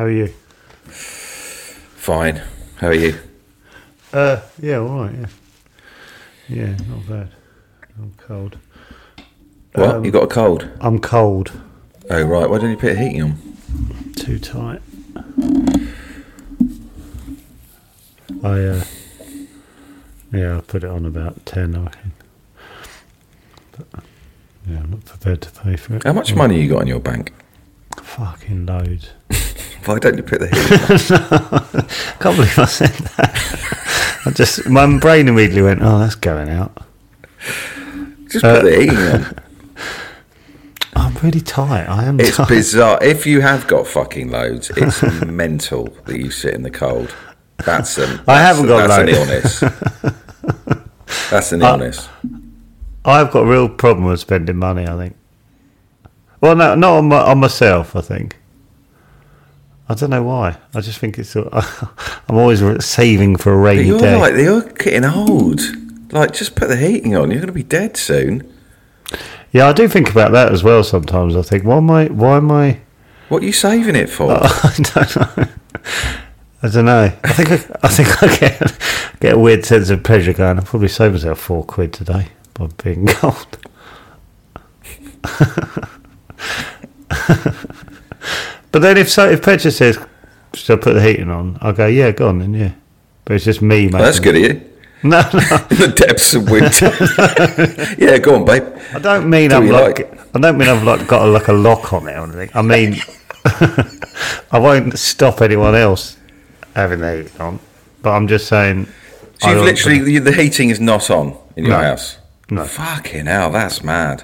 How are you? Fine. How are you? Uh, yeah, all right, yeah. Yeah, not bad. I'm cold. What? Um, you got a cold? I'm cold. Oh right. Why don't you put heating on? Too tight. I, uh, yeah, I put it on about 10, I reckon. But, yeah, I'm not prepared to pay for it. How much money you got in your bank? Fucking loads. Why don't you put the heating? on? can't believe I said that. I just, my brain immediately went, oh, that's going out. Just put the heating on. Uh, I'm really tight. I am It's tight. bizarre. If you have got fucking loads, it's mental that you sit in the cold. That's an. I haven't got that's loads. an illness. That's an illness. I've got a real problem with spending money. I think. Well, no, not on, my, on myself. I think. I don't know why. I just think it's. I'm always saving for a rainy you're day. like you're getting old. Like, just put the heating on. You're going to be dead soon. yeah, I do think about that as well. Sometimes I think, why am I? Why am I? What are you saving it for? I don't know. I don't know. I think I, I think I get get a weird sense of pleasure going. I'll probably save myself four quid today by being cold. But then if so, if Petra says, "Should I put the heating on?" I'll go, "Yeah, go on then, yeah." But it's just me, mate. That's good of you. No, no, In the depths of winter. yeah, go on, babe. I don't mean Do I'm you like, like? I don't mean I've like got a, like a lock on it or anything. I mean, I won't stop anyone else having the heat on. But I'm just saying. So I you've literally the heating is not on in your No. house. No. Fucking hell, that's mad.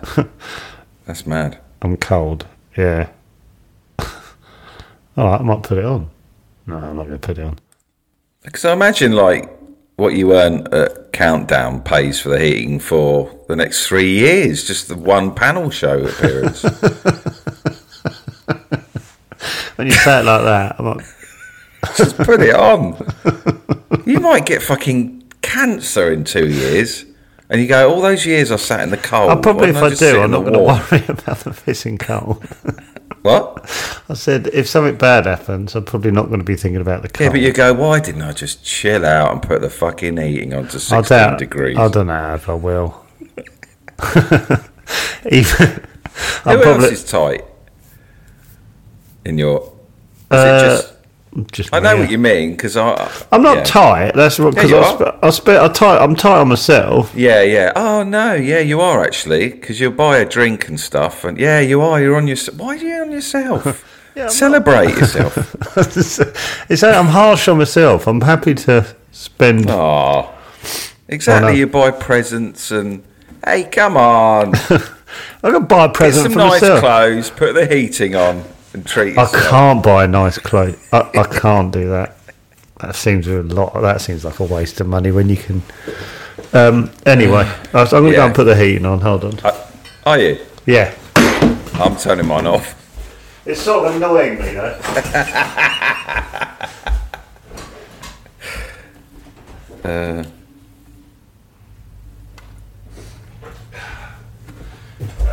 that's mad. I'm cold. Yeah. All right, I might put it on. No, I'm not going to put it on. Because I imagine like what you earn at Countdown pays for the heating for the next three years, just the one panel show appearance. When you say it like that, I'm like, just put it on. You might get fucking cancer in two years. And you go, all those years I sat in the cold. I'll probably, if I do, I'm not going to worry about the pissing cold. What? I said, if something bad happens, I'm probably not going to be thinking about the cold. Yeah, but you go, why didn't I just chill out and put the fucking heating on to I doubt, degrees? I don't know if I will. Even, Who I'm else probably is tight in your? Is Uh, it just? Just. I know what you mean because I. I'm not yeah. tight. That's because you I, sp- I spit. I tight. I'm tight on myself. Yeah, yeah. Oh no, yeah, you are actually because you'll buy a drink and stuff, and yeah, you are. You're on your. Why are you on yourself? Celebrate yourself. it's that I'm harsh on myself. I'm happy to spend. Oh, exactly. You buy presents and hey, come on, I can buy a get present some for nice myself. clothes, put the heating on, and treat I can't buy a nice clothes. I, I can't do that. That seems a lot. That seems like a waste of money when you can. Um, anyway, I'm going to go and put the heating on. Hold on. Uh, are you? Yeah. I'm turning mine off. It's sort of annoying me though. Uh,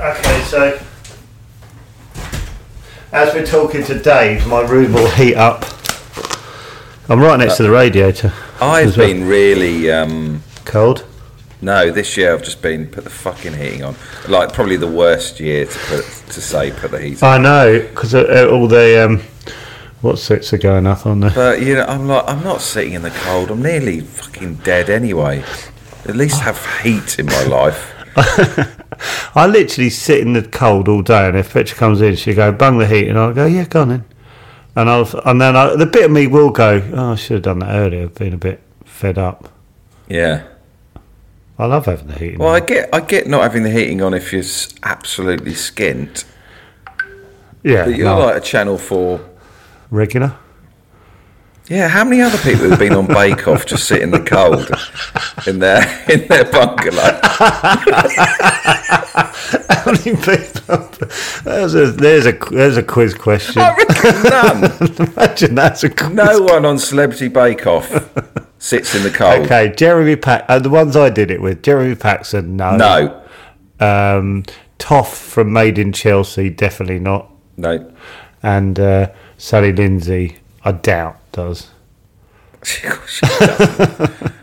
Okay, so as we're talking to Dave, my room will heat up. I'm right next to the radiator. I've well. been really. Um, Cold. No, this year I've just been put the fucking heating on. Like probably the worst year to put to say put the heating. on. I know because uh, all the um, what sets are going up on there. But you know, I'm like I'm not sitting in the cold. I'm nearly fucking dead anyway. At least have heat in my life. I literally sit in the cold all day, and if Petra comes in, she'll go bung the heat, and I'll go yeah, go on in. And I'll and then I, the bit of me will go, oh, I should have done that earlier. I've been a bit fed up. Yeah. I love having the heat. Well, I get I get not having the heating on if you're absolutely skint. yeah, But you're no, like a Channel Four. regular. Yeah. How many other people have been on Bake Off just sit in the cold in their in their bungalow? How many people? There's a there's a there's a quiz question. I reckon none. Imagine that's a quiz. No one on Celebrity Bake Off sits in the cold. Okay, Jeremy Pack. Uh, the ones I did it with, Jeremy Paxman. No. No. Um, Toff from Made in Chelsea, definitely not. No. And uh, Sally Lindsay, I doubt does.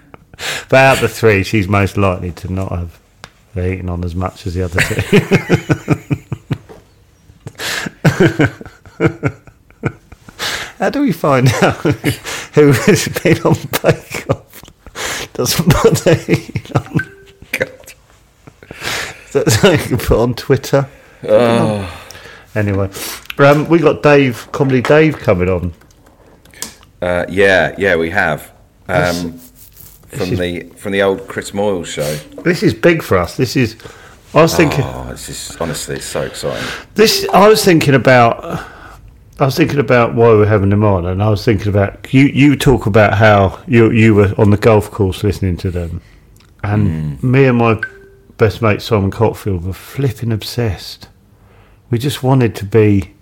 But out of the three, she's most likely to not have eaten on as much as the other two. How do we find out who has been on Bake Off? Doesn't put heat on. God. Is that something you can put on Twitter? Oh. Anyway, um, we got Dave, Comedy Dave coming on. Uh, yeah, yeah, we have. Um, from is- the from the old Chris Moyles show. This is big for us. This is. I was thinking. Oh, this is honestly it's so exciting. This I was thinking about. I was thinking about why we're having them on, and I was thinking about you. You talk about how you you were on the golf course listening to them, and me and my best mate Simon Cotfield were flipping obsessed. We just wanted to be.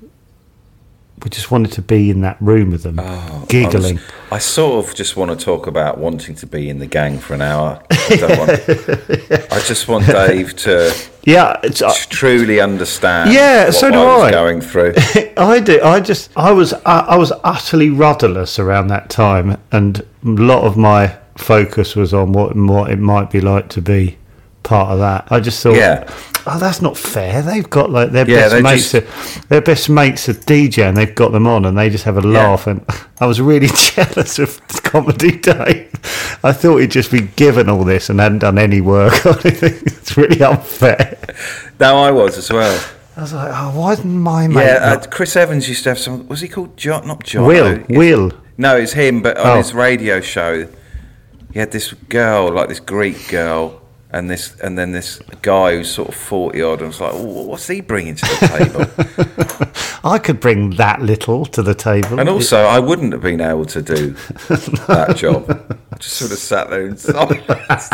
We just wanted to be in that room with them, Oh, giggling. I, was- I sort of just want to talk about wanting to be in the gang for an hour. I, don't want, I just want Dave to yeah, it's, uh, I, truly understand. Yeah, what so do I. Was I. going through. I do. I just. I was. I, I was utterly rudderless around that time, and a lot of my focus was on what what it might be like to be part of that. I just thought, Yeah. oh, that's not fair. They've got like their Yeah, best mates. just- Are, their best mates are DJ, and they've got them on, and they just have a laugh. And I was really jealous of Comedy Day. I thought he'd just be given all this and hadn't done any work on anything. It's really unfair. no, I was as well. I was like, oh, why didn't my mate? Yeah, uh, Chris Evans used to have some. Was he called John? Not John. Will, no, Will. No, it's him. But on Oh. his radio show, he had this girl, like this Greek girl, and this, and then this guy who's sort of forty odd. And was like, oh, what's he bringing to the table? I could bring that little to the table. and also, I wouldn't have been able to do that job. I just sort of sat there in silence.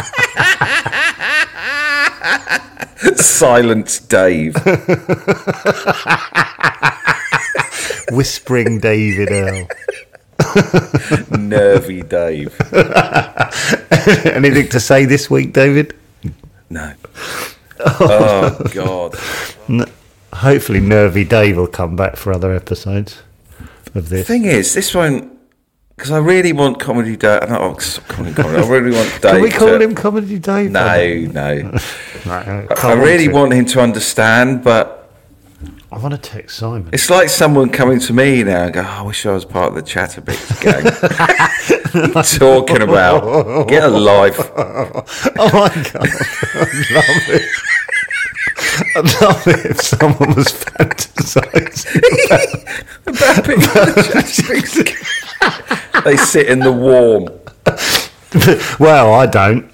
Silence, Dave. Whispering David Earl. Nervy Dave. Anything to say this week, David? No. Oh God. Hopefully, Nervy Dave will come back for other episodes of this. The thing is, this one because I really want comedy. Dave. No, I'm stop calling him comedy. I really want Dave. Can we call to, him Comedy Dave? No, no. Right, uh, I, I really want him to understand, but I want to text Simon. it's like someone coming to me now and go, oh, "I wish I was part of the Chatabix gang." What are you talking about? Get a life. Oh my god! I love it. I love it if someone was fantasizing. About Chatabix they sit in the warm. well, I don't.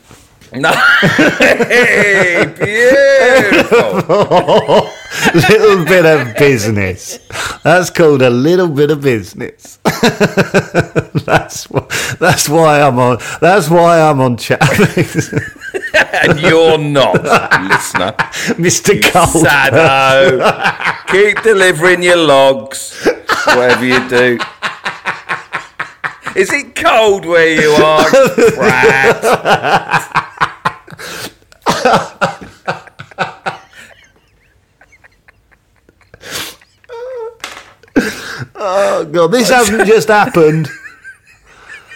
No, hey, beautiful. little bit of business. That's called a little bit of business. that's wh- that's why I'm on. That's why I'm on chat, and you're not, listener. Mr. Cole. Sado. Keep delivering your logs, whatever you do. Is it cold where you are? Brat? Oh god, this hasn't just happened.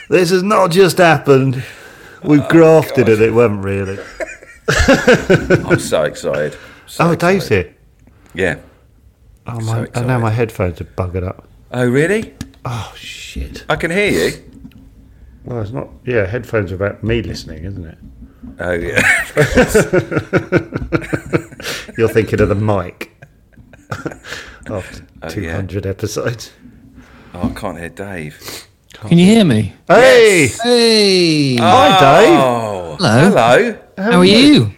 This has not just happened. We've oh, grafted at it, haven't really. I'm so excited. So Oh, Dave's here. Yeah. Oh, So my, oh, excited. now my headphones are buggered up. Oh, really? Oh shit. I can hear you. Well, it's not. Yeah, headphones are about me listening, isn't it? Oh, yeah. You're thinking of the mic. After Oh, 200 episodes. Oh, I can't hear Dave. Can you hear me? Hey! Hey, oh. Hi, Dave. Oh, Hello. hello. how are you?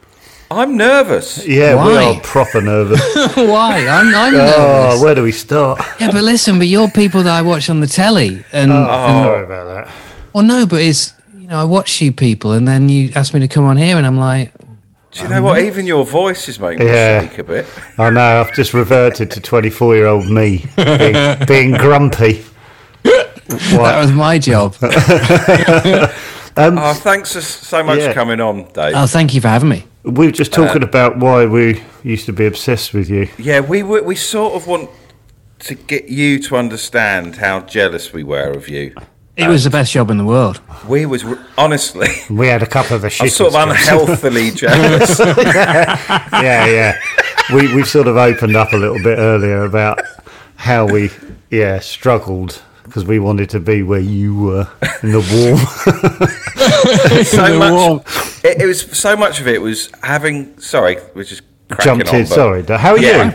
I'm nervous. Yeah, we Why? are proper nervous. Why? I'm, I'm oh, nervous. where do we start? Yeah, but listen, but you're people that I watch on the telly, and Oh, sorry about that. well, no, but it's you know I watch you people, and then you ask me to come on here, and I'm like, Do you know what? Even your voice is making Yeah. me shake a bit. I know, I've just reverted to 24 year old me being, being grumpy. that was my job. Um, Oh, thanks so- so much Yeah. for coming on, Dave. Oh, thank you for having me. we were just talking about why we used to be obsessed with you. yeah, we were, we sort of want to get you to understand how jealous we were of you. It was the best job in the world. We was honestly, We had a couple of the I'm shit. sort of unhealthily jealous. yeah, yeah. We we sort of opened up a little bit earlier about how we yeah struggled because we wanted to be where you were in the warm. so much. It, it was so much of it was having. Sorry, we're just cracking Jumped in. but- Sorry, how are Yeah. you?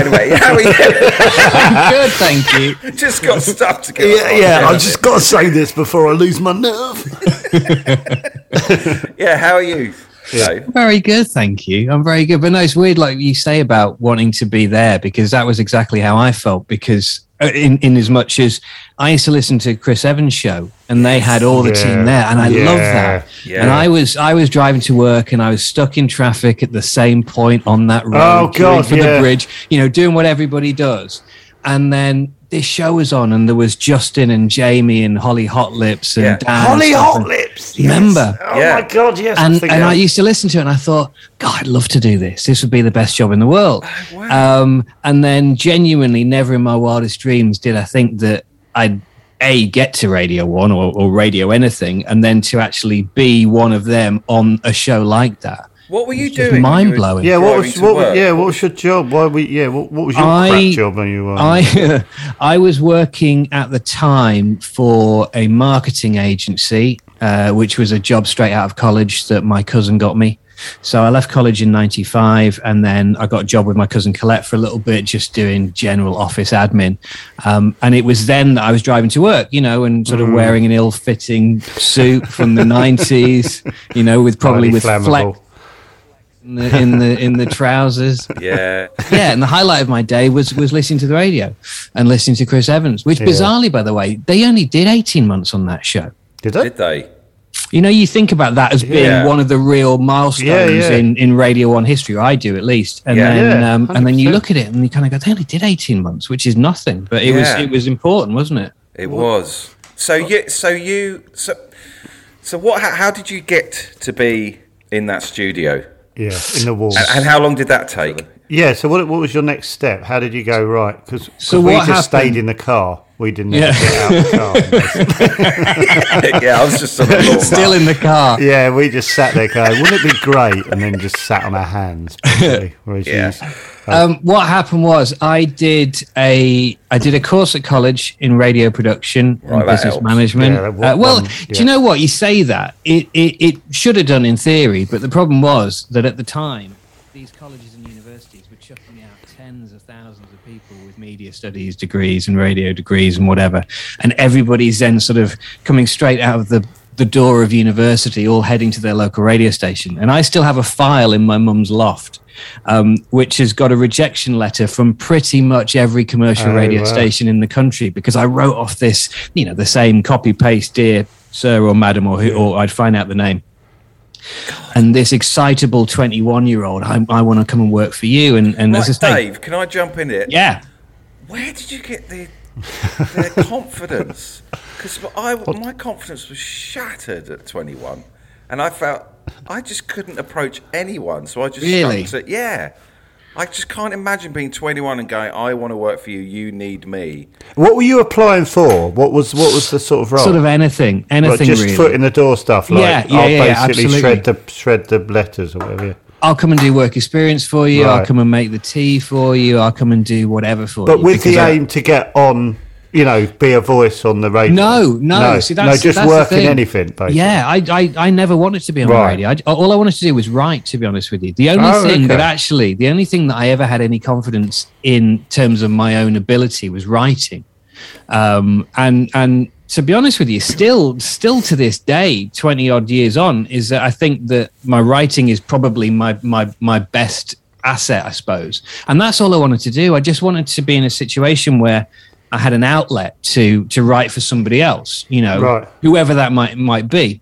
anyway, how are you? Good, thank you. just got stuff to get. Yeah, yeah. I just got to say this before I lose my nerve. Yeah, how are you? Yeah. Very good, thank you. I'm very good. But no, it's weird, like you say about wanting to be there, because that was exactly how I felt. Because Uh, in in as much as I used to listen to Chris Evans' show, and they had all the Yeah, team there, and I yeah, love that. yeah. And I was I was driving to work, and I was stuck in traffic at the same point on that road, Oh, God, for yeah. the bridge, you know, doing what everybody does. And then this show was on, and there was Justin and Jamie and Holly Hotlips and Yeah. Dan. and Holly stuff, Hot and- Lips. Remember? Oh Yeah. my god, yes. and think and I used to listen to it, and I thought, God, I'd love to do this. This would be the best job in the world. Oh, wow. Um, and then, genuinely, never in my wildest dreams did I think that I'd a get to Radio One or, or Radio anything, and then to actually be one of them on a show like that. What were you It's doing? when you were mind-blowing. yeah, what was to what? Work? yeah, what was your job? Why we? Yeah, what, what was your I- crap job when you were? I I was working at the time for a marketing agency, uh, which was a job straight out of college that my cousin got me. So I left college in '95, and then I got a job with my cousin Colette for a little bit, just doing general office admin. Um, and it was then that I was driving to work, you know, and sort of wearing an ill-fitting suit from the '90s, you know, with probably Highly with flammable. flex in the in the, in the trousers Yeah. yeah, and the highlight of my day was was listening to the radio and listening to Chris Evans, which Yeah. bizarrely, by the way, they only did eighteen months on that show. Did they? Did they? You know, you think about that as being Yeah. one of the real milestones Yeah, yeah. in in Radio One history. or I do at least, and Yeah. then Yeah, um, and then you look at it and you kind of go, they only did eighteen months, which is nothing, but it Yeah. was it was important, wasn't it? It was. So you. So you. So. So what? How, how did you get to be in that studio? Yeah, in the walls. And, and how long did that take? yeah. So what? What was your next step? How did you go right? Because So we just happened- stayed in the car. We didn't Yeah. get out of the car. yeah, I was just on the. Still in the car. yeah, we just sat there going, "Wouldn't it be great?" And then just sat on our hands. Basically, whereas Yeah. Um, what happened was I did a I did a course at college in radio production and that business management. Yeah, uh, well, one- do you know what? You say that. It, it it should have done in theory, but the problem was that at the time these colleges and universities were chucking out tens of thousands of people with media studies degrees and radio degrees and whatever, and everybody's then sort of coming straight out of the the door of university, all heading to their local radio station. And I still have a file in my mum's loft, um, which has got a rejection letter from pretty much every commercial Oh, radio wow. station in the country because I wrote off this, you know, the same copy paste, dear sir or madam, or who, or I'd find out the name. And this excitable 21 year old, I, I want to come and work for you. And, and Right, as I say, Dave, can I jump in here? yeah. Where did you get the the confidence? Because I my confidence was shattered at 21, and I felt I just couldn't approach anyone. So I just Really? stuck to yeah. I just can't imagine being 21 and going, "I want to work for you. You need me." what were you applying for? What was what was the sort of role? Sort of anything, Like anything just really. foot in the door stuff. Like Yeah, yeah, I'll yeah, yeah, basically shred the absolutely. shred the letters or whatever. yeah. I'll come and do work experience for you. I'll come and make the tea for you. I'll come and do whatever for you. But with because the I- aim to get on, you know, be a voice on the radio. No, no. See, that's, no, just work in anything. Basically. Yeah, I, I, I never wanted to be on Right. the radio. I, all I wanted to do was write. To be honest with you, the only Oh, thing that actually, the only thing that I ever had any confidence in terms of my own ability was writing. Um, and and to be honest with you, still still to this day, twenty odd years on, is that I think that my writing is probably my my my best asset, I suppose. And that's all I wanted to do. I just wanted to be in a situation where I had an outlet to to write for somebody else, you know, Right. whoever that might might be.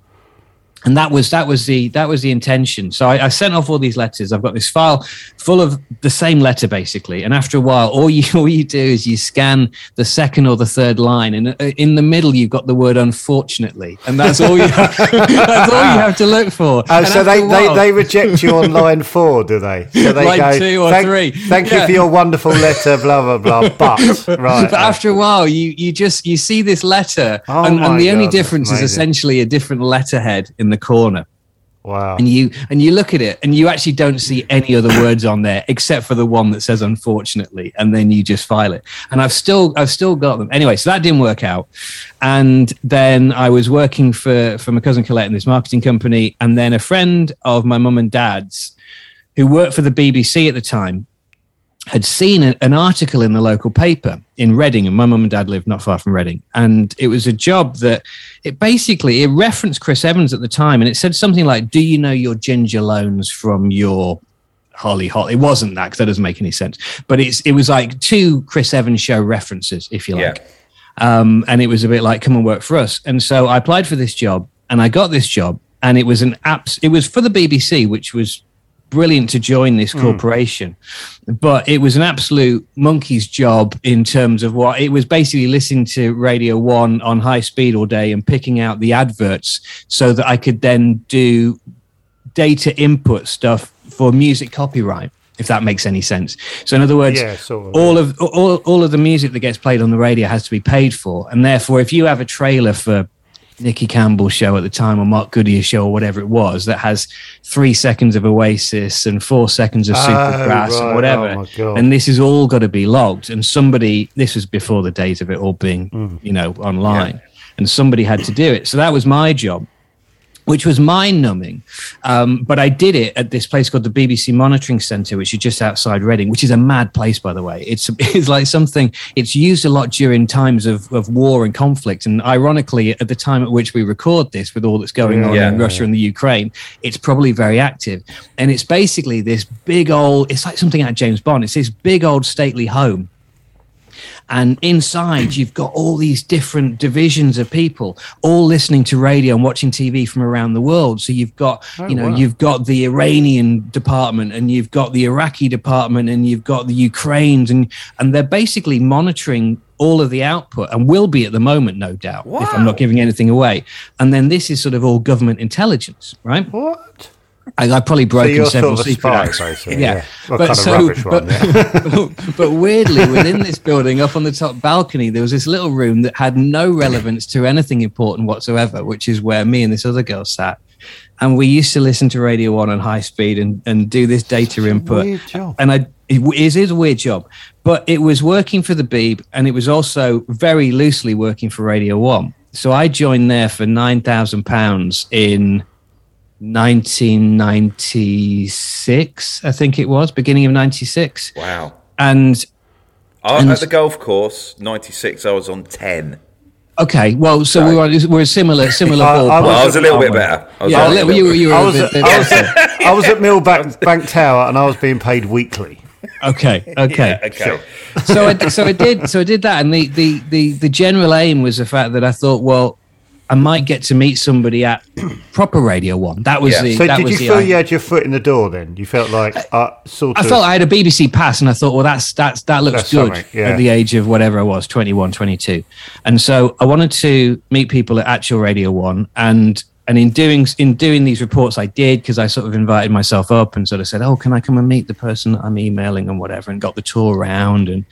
And that was that was the that was the intention. So I, I, sent off all these letters. I've got this file full of the same letter basically. And after a while all you all you do is you scan the second or the third line. And uh, in the middle you've got the word unfortunately. And that's all you have, that's all you have to look for. Oh so they, while, they, they reject you on line four do they? So they line go two or thank, three. thank yeah. you for your wonderful letter blah blah blah but right but after a while you you just you see this letter. Oh and, and the God, only difference is essentially a different letterhead in the corner. Wow. And you and you look at it and you actually don't see any other words on there except for the one that says unfortunately and then you just file it. And I've still I've still got them. Anyway, so that didn't work out. And then I was working for for my cousin Colette in this marketing company and then a friend of my mum and dad's who worked for the BBC at the time had seen a, an article in the local paper in Reading, and my mum and dad lived not far from Reading, and it was a job that it basically it referenced Chris Evans at the time, and it said something like, "Do you know your ginger loans from your Holly Hot?" It wasn't that because that doesn't make any sense, but it's it was like two Chris Evans show references, if you like, yeah. um, and it was a bit like, "Come and work for us," and so I applied for this job, and I got this job, and it was an apps, it was for the BBC, which was brilliant to join this hmm. corporation, mm. but it was an absolute monkey's job in terms of what it was basically listening to Radio One on high speed all day and picking out the adverts so that I could then do data input stuff for music copyright if that makes any sense. So in other words, yeah, sort of, all of all, all of the music that gets played on the radio has to be paid for, and therefore, if you have a trailer for Nicky Campbell show at the time or Mark Goodier show or whatever it was that has three seconds of Oasis and four seconds of Supergrass oh, right. and whatever. Oh, and this is all got to be logged. And somebody, this was before the days of it all being, mm. you know, online. Yeah. And somebody had to do it. So that was my job which was mind numbing. Um, but I did it at this place called the BBC Monitoring Centre, which is just outside Reading, which is a mad place, by the way. It's, it's like something, it's used a lot during times of, of war and conflict. And ironically, at the time at which we record this, with all that's going on yeah, in Russia and the Ukraine, it's probably very active. And it's basically this big old, it's like something out of James Bond. It's this big old stately home and inside, you've got all these different divisions of people all listening to radio and watching TV from around the world. So you've got, oh, you know, wow. you've got the Iranian department and you've got the Iraqi department and you've got the Ukraines and and they're basically monitoring all of the output and will be at the moment, no doubt, wow. if I'm not giving anything away. And then this is sort of all government intelligence, right? What? I, I probably broken so several sort of secret acts. Yeah, yeah. but kind so, but, one, yeah. but weirdly, within this building, up on the top balcony, there was this little room that had no relevance to anything important whatsoever, which is where me and this other girl sat. And we used to listen to Radio One on high speed and, and do this data input. And I it is a weird job, but it was working for the Beeb, and it was also very loosely working for Radio One. So I joined there for nine thousand pounds in 1996, I think it was, beginning of 96. Wow. And, I, and at the golf course, 96, I was on 10. Okay, well, so we were we're similar similar. I, I, was, well, I was a little bit better. I was yeah, little, you, you were. I was, at, I was, at, I was at Millbank Bank Tower, and I was being paid weekly. Okay, okay, yeah, okay. So I, so I did so I did that, and the, the the the general aim was the fact that I thought, well, I might get to meet somebody at proper Radio One. That was yeah. the. So that did was you feel idea. you had your foot in the door? Then you felt like uh, sort I of. felt I had a BBC pass, and I thought, well, that's that's that looks that's good yeah. at the age of whatever I was, 21, 22. and so I wanted to meet people at actual Radio One, and and in doing in doing these reports i did because i sort of invited myself up and sort of said oh can i come and meet the person i'm emailing and whatever and got the tour around and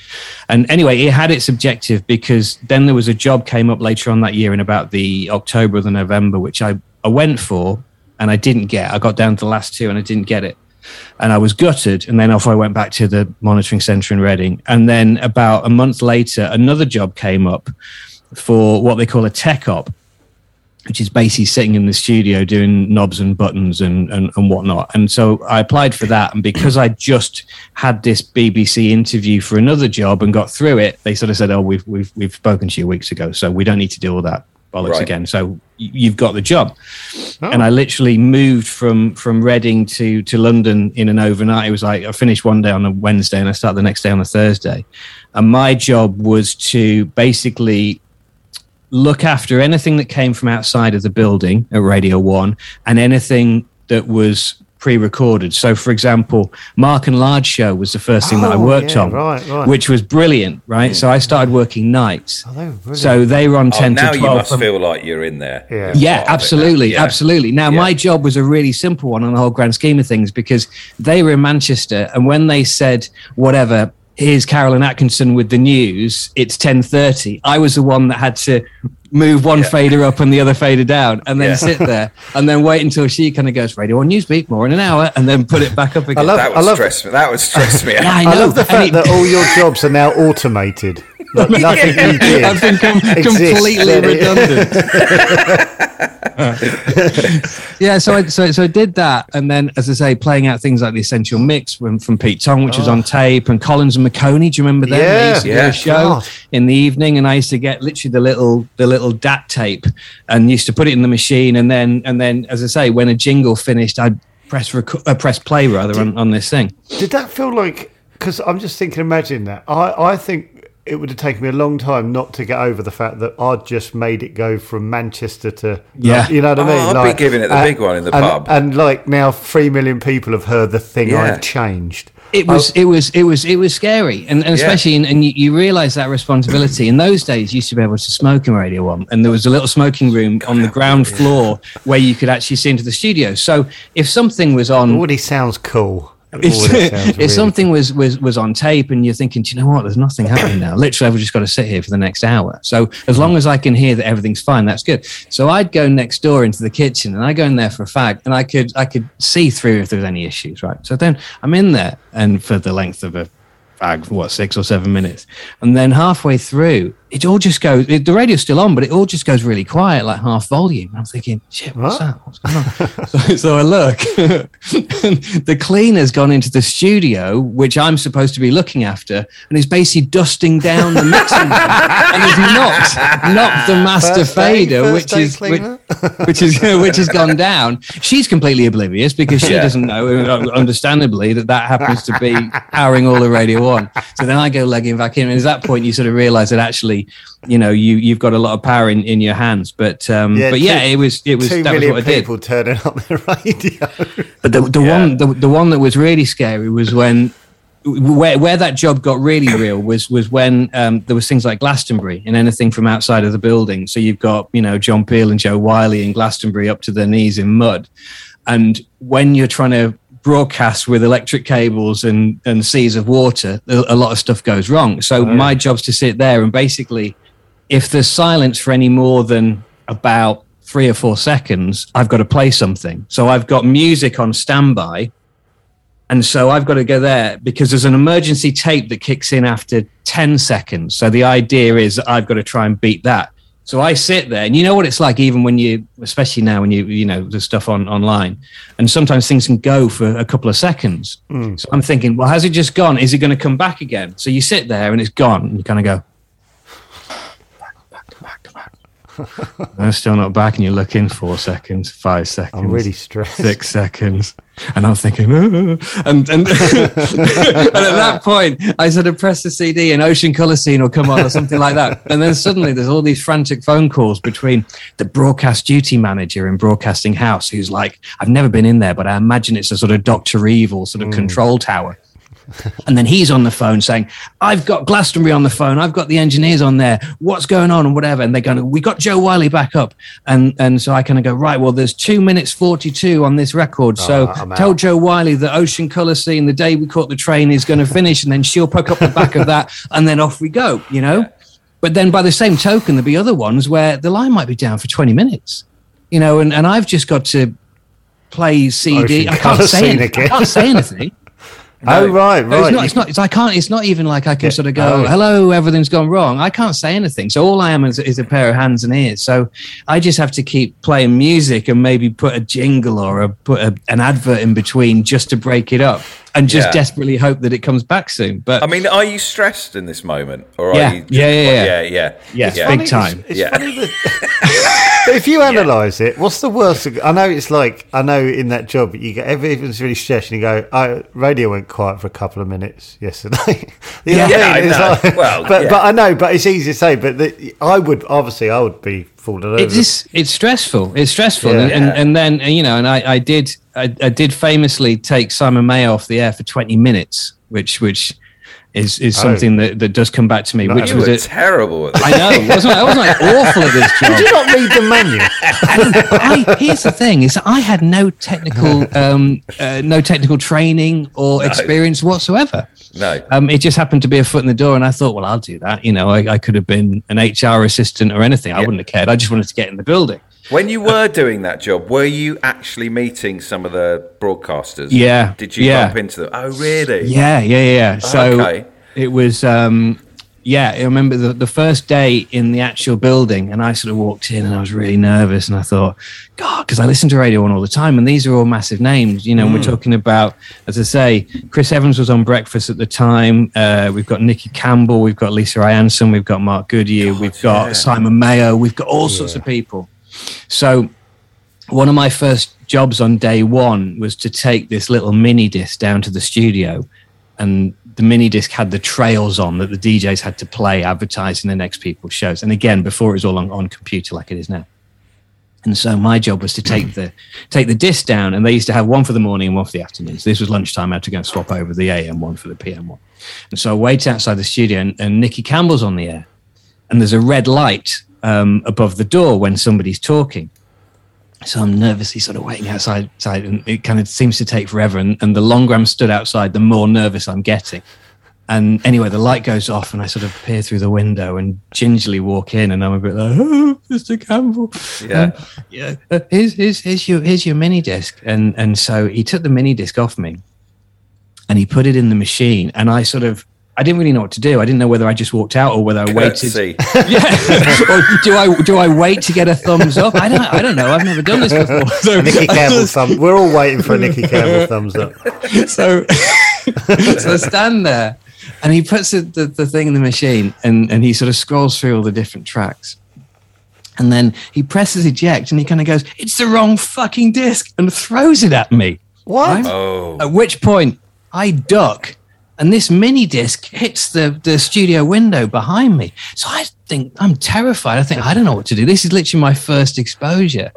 and anyway it had its objective because then there was a job came up later on that year in about the october or the november which i i went for and i didn't get i got down to the last two and i didn't get it and I was gutted. And then off I went back to the monitoring center in Reading. And then about a month later, another job came up for what they call a tech op, which is basically sitting in the studio doing knobs and buttons and, and, and whatnot. And so I applied for that. And because I just had this BBC interview for another job and got through it, they sort of said, Oh, we've, we've, we've spoken to you weeks ago. So we don't need to do all that bollocks right. again. So you've got the job. Oh. And I literally moved from, from Reading to, to London in an overnight. It was like I finished one day on a Wednesday and I started the next day on a Thursday. And my job was to basically look after anything that came from outside of the building at Radio One and anything that was pre-recorded. So, for example, Mark and Lard Show was the first thing that I Oh, worked yeah, on, right, right. which was brilliant, right? So I started working nights. Oh, they were brilliant. So they were on Oh, ten now to you twelve. must from- feel like you're in there. Yeah. yeah, Part of it now. absolutely, Yeah. absolutely. Now, Yeah. my job was a really simple one on the whole grand scheme of things because they were in Manchester, and when they said whatever, here's Carolyn Atkinson with the news. It's ten thirty. I was the one that had to move one Yeah. fader up and the other fader down, and then Yeah. sit there and then wait until she kind of goes Radio One Newsbeat more in an hour, and then put it back up again. I love- That I love- stress me. That would stress me. Yeah, I I love the fact it- that all your jobs are now automated. Like nothing you did. I've been com- completely redundant. yeah, so I, so so I did that, and then as I say, playing out things like the Essential Mix from, from Pete Tong, which was on tape, and Collins and Maconie. Do you remember them? They Oh. Yeah, used to do yeah. a show God. in the evening, and I used to get literally the little the little DAT tape, and used to put it in the machine, and then and then as I say, when a jingle finished, I'd press rec- uh, press play rather on, on this thing. Did that feel like? Because I'm just thinking, imagine that. I, I think it would have taken me a long time not to get over the fact that I'd just made it go from Manchester to. Yeah. you know what I Oh, mean. I'd be giving it the big uh, one in the and, pub. and like now, three million people have heard the thing Yeah. I've changed. It was, it was, it was, it was scary, and, and especially, in, and you, you realize that responsibility. In those days, you used to be able to smoke in Radio One, and there was a little smoking room on the ground floor where you could actually see into the studio. So if something was on, Already sounds cool. If, if something was, was was on tape and you're thinking, do you know what? There's nothing happening now. Literally, I've just got to sit here for the next hour. So as long as I can hear that everything's fine, that's good. So I'd go next door into the kitchen and I go in there for a fag, and I could I could see through if there was any issues, right? So then I'm in there, and for the length of a fag, what six or seven minutes, and then halfway through, it all just goes. It, the radio's still on, but it all just goes really quiet, like half volume. I'm thinking, shit, what's What? that? What's going on? so, so I look, and the cleaner's gone into the studio, which I'm supposed to be looking after, and is basically dusting down the mixing room, and has knocked knocked the master First day- fader, first which day is which, cleaner? which is which has gone down. She's completely oblivious because she Yeah. doesn't know, uh, understandably, that that happens to be powering all the radio on. So then I go legging back in, and at that point you sort of realise that actually, you know, you you've got a lot of power in, in your hands. But um, Yeah, but yeah, it was it was Two that was what I did. people turning up the radio. But the, the Yeah. one the, the one that was really scary was when where where that job got really real was was when um, there was things like Glastonbury and anything from outside of the building. So you've got you know John Peel and Jo Whiley in Glastonbury up to their knees in mud, and when you're trying to broadcast with electric cables and and seas of water, a, lot of stuff goes wrong. So oh, my job's to sit there and basically, if there's silence for any more than about three or four seconds, I've got to play something. So I've got music on standby. And so I've got to go there because there's an emergency tape that kicks in after 10 seconds. So the idea is I've got to try and beat that. So I sit there and you know what it's like, even when you, especially now when you, you know, the stuff on online and sometimes things can go for a couple of seconds. Hmm. So I'm thinking, well, has it just gone? Is it going to come back again? So you sit there and it's gone and you kind of go, no, still not back. And you look in four seconds, five seconds I'm really stressed. six seconds, and I'm thinking, "Ah." and and, and at that point, I sort of press the CD, and Ocean Colour Scene will come on or something like that, and then suddenly there's all these frantic phone calls between the broadcast duty manager in Broadcasting House, who's like, I've never been in there, but I imagine it's a sort of Doctor Evil sort of control tower. And then he's on the phone saying, I've got Glastonbury on the phone. I've got the engineers on there. What's going on and whatever. And they're going, we got Jo Whiley back up. And and so I kind of go, right, well, there's two minutes 42 on this record. So Ah, I'm tell out. Jo Whiley that Ocean Colour Scene, the day we caught the train is going to finish. And then she'll pick up the back of that. And then off we go, you know? But then by the same token, there'll be other ones where the line might be down for 20 minutes, you know, and, and I've just got to play CD. Ocean I can't say anything. I can't say anything. Oh right, No, right. It's not. It's not. It's, I can't. It's not even like I can Yeah. sort of go, Oh. "Hello, everything's gone wrong." I can't say anything. So all I am is, is a pair of hands and ears. So I just have to keep playing music and maybe put a jingle or a, put a, an advert in between just to break it up, and just Yeah. desperately hope that it comes back soon. But I mean, are you stressed in this moment, or Yeah. are you? Yeah, yeah, yeah. yeah, yeah, Yes, yeah. big time. It's, it's Yeah. funny that But if you analyse it, what's the worst? I know it's like I know in that job you get everything's really stressed, and you go, "Oh, radio went quiet for a couple of minutes yesterday." You know Yeah, what I It's know. Well, but yeah. but I know, but it's easy to say. But the, I would obviously I would be falling over. It is. It's stressful. It's stressful, Yeah. and, and and then you know, and I, I did I, I did famously take Simon Mayo off the air for twenty minutes, which which is is Oh. something that, that does come back to me. No, which was a, terrible at. I know, wasn't I? I wasn't like awful at this job. Did you not read the menu? I, here's the thing: is I had no technical, um, uh, no technical training or experience whatsoever. No. Um, it just happened to be a foot in the door, and I thought, well, I'll do that. You know, I, I could have been an HR assistant or anything. I wouldn't have cared. I just wanted to get in the building. When you were doing that job, were you actually meeting some of the broadcasters? Yeah, Did you yeah. bump into them? Oh, really? Yeah, yeah, yeah. So Okay. it was, um, yeah, I remember the, the first day in the actual building, and I sort of walked in and I was really nervous. And I thought, God, because I listen to Radio 1 all the time, and these are all massive names. You know, and we're talking about, as I say, Chris Evans was on breakfast at the time. Uh, we've got Nicky Campbell, we've got Lisa I'Anson, we've got Mark Goodier, we've got yeah. Simon Mayo, we've got all sorts of people. So one of my first jobs on day one was to take this little mini disc down to the studio and the mini disc had the trails on that the DJs had to play advertising the next people's shows. And again, before it was all on, on computer like it is now. And so my job was to take the take the disc down, and they used to have one for the morning and one for the afternoon. So this was lunchtime. I had to go and swap over the AM one for the PM one. And so I wait outside the studio, and, and Nicky Campbell's on the air, and there's a red light um, above the door when somebody's talking. So I'm nervously sort of waiting outside, outside and it kind of seems to take forever. And, and the longer I'm stood outside, the more nervous I'm getting. And anyway, the light goes off, and I sort of peer through the window and gingerly walk in, and I'm a bit like, "Oh, Mr. Campbell, Yeah. Um, yeah. Uh, here's, here's, here's your here's your mini disc." And and so he took the mini disc off me, and he put it in the machine, and I sort of. I didn't really know what to do. I didn't know whether I just walked out or whether I waited. Curtsy. Yeah. or do I do I wait to get a thumbs up? I don't I don't know. I've never done this before. So, Nicky Campbell thumb. We're all waiting for a Nicky Campbell thumbs up. so, so I stand there and he puts the, the, the thing in the machine and, and he sort of scrolls through all the different tracks. And then he presses eject and he kind of goes, It's the wrong fucking disc and throws it at me. What? Oh. At which point I duck and this mini disc hits the, the studio window behind me. So I think I'm terrified. I think I don't know what to do. This is literally my first exposure.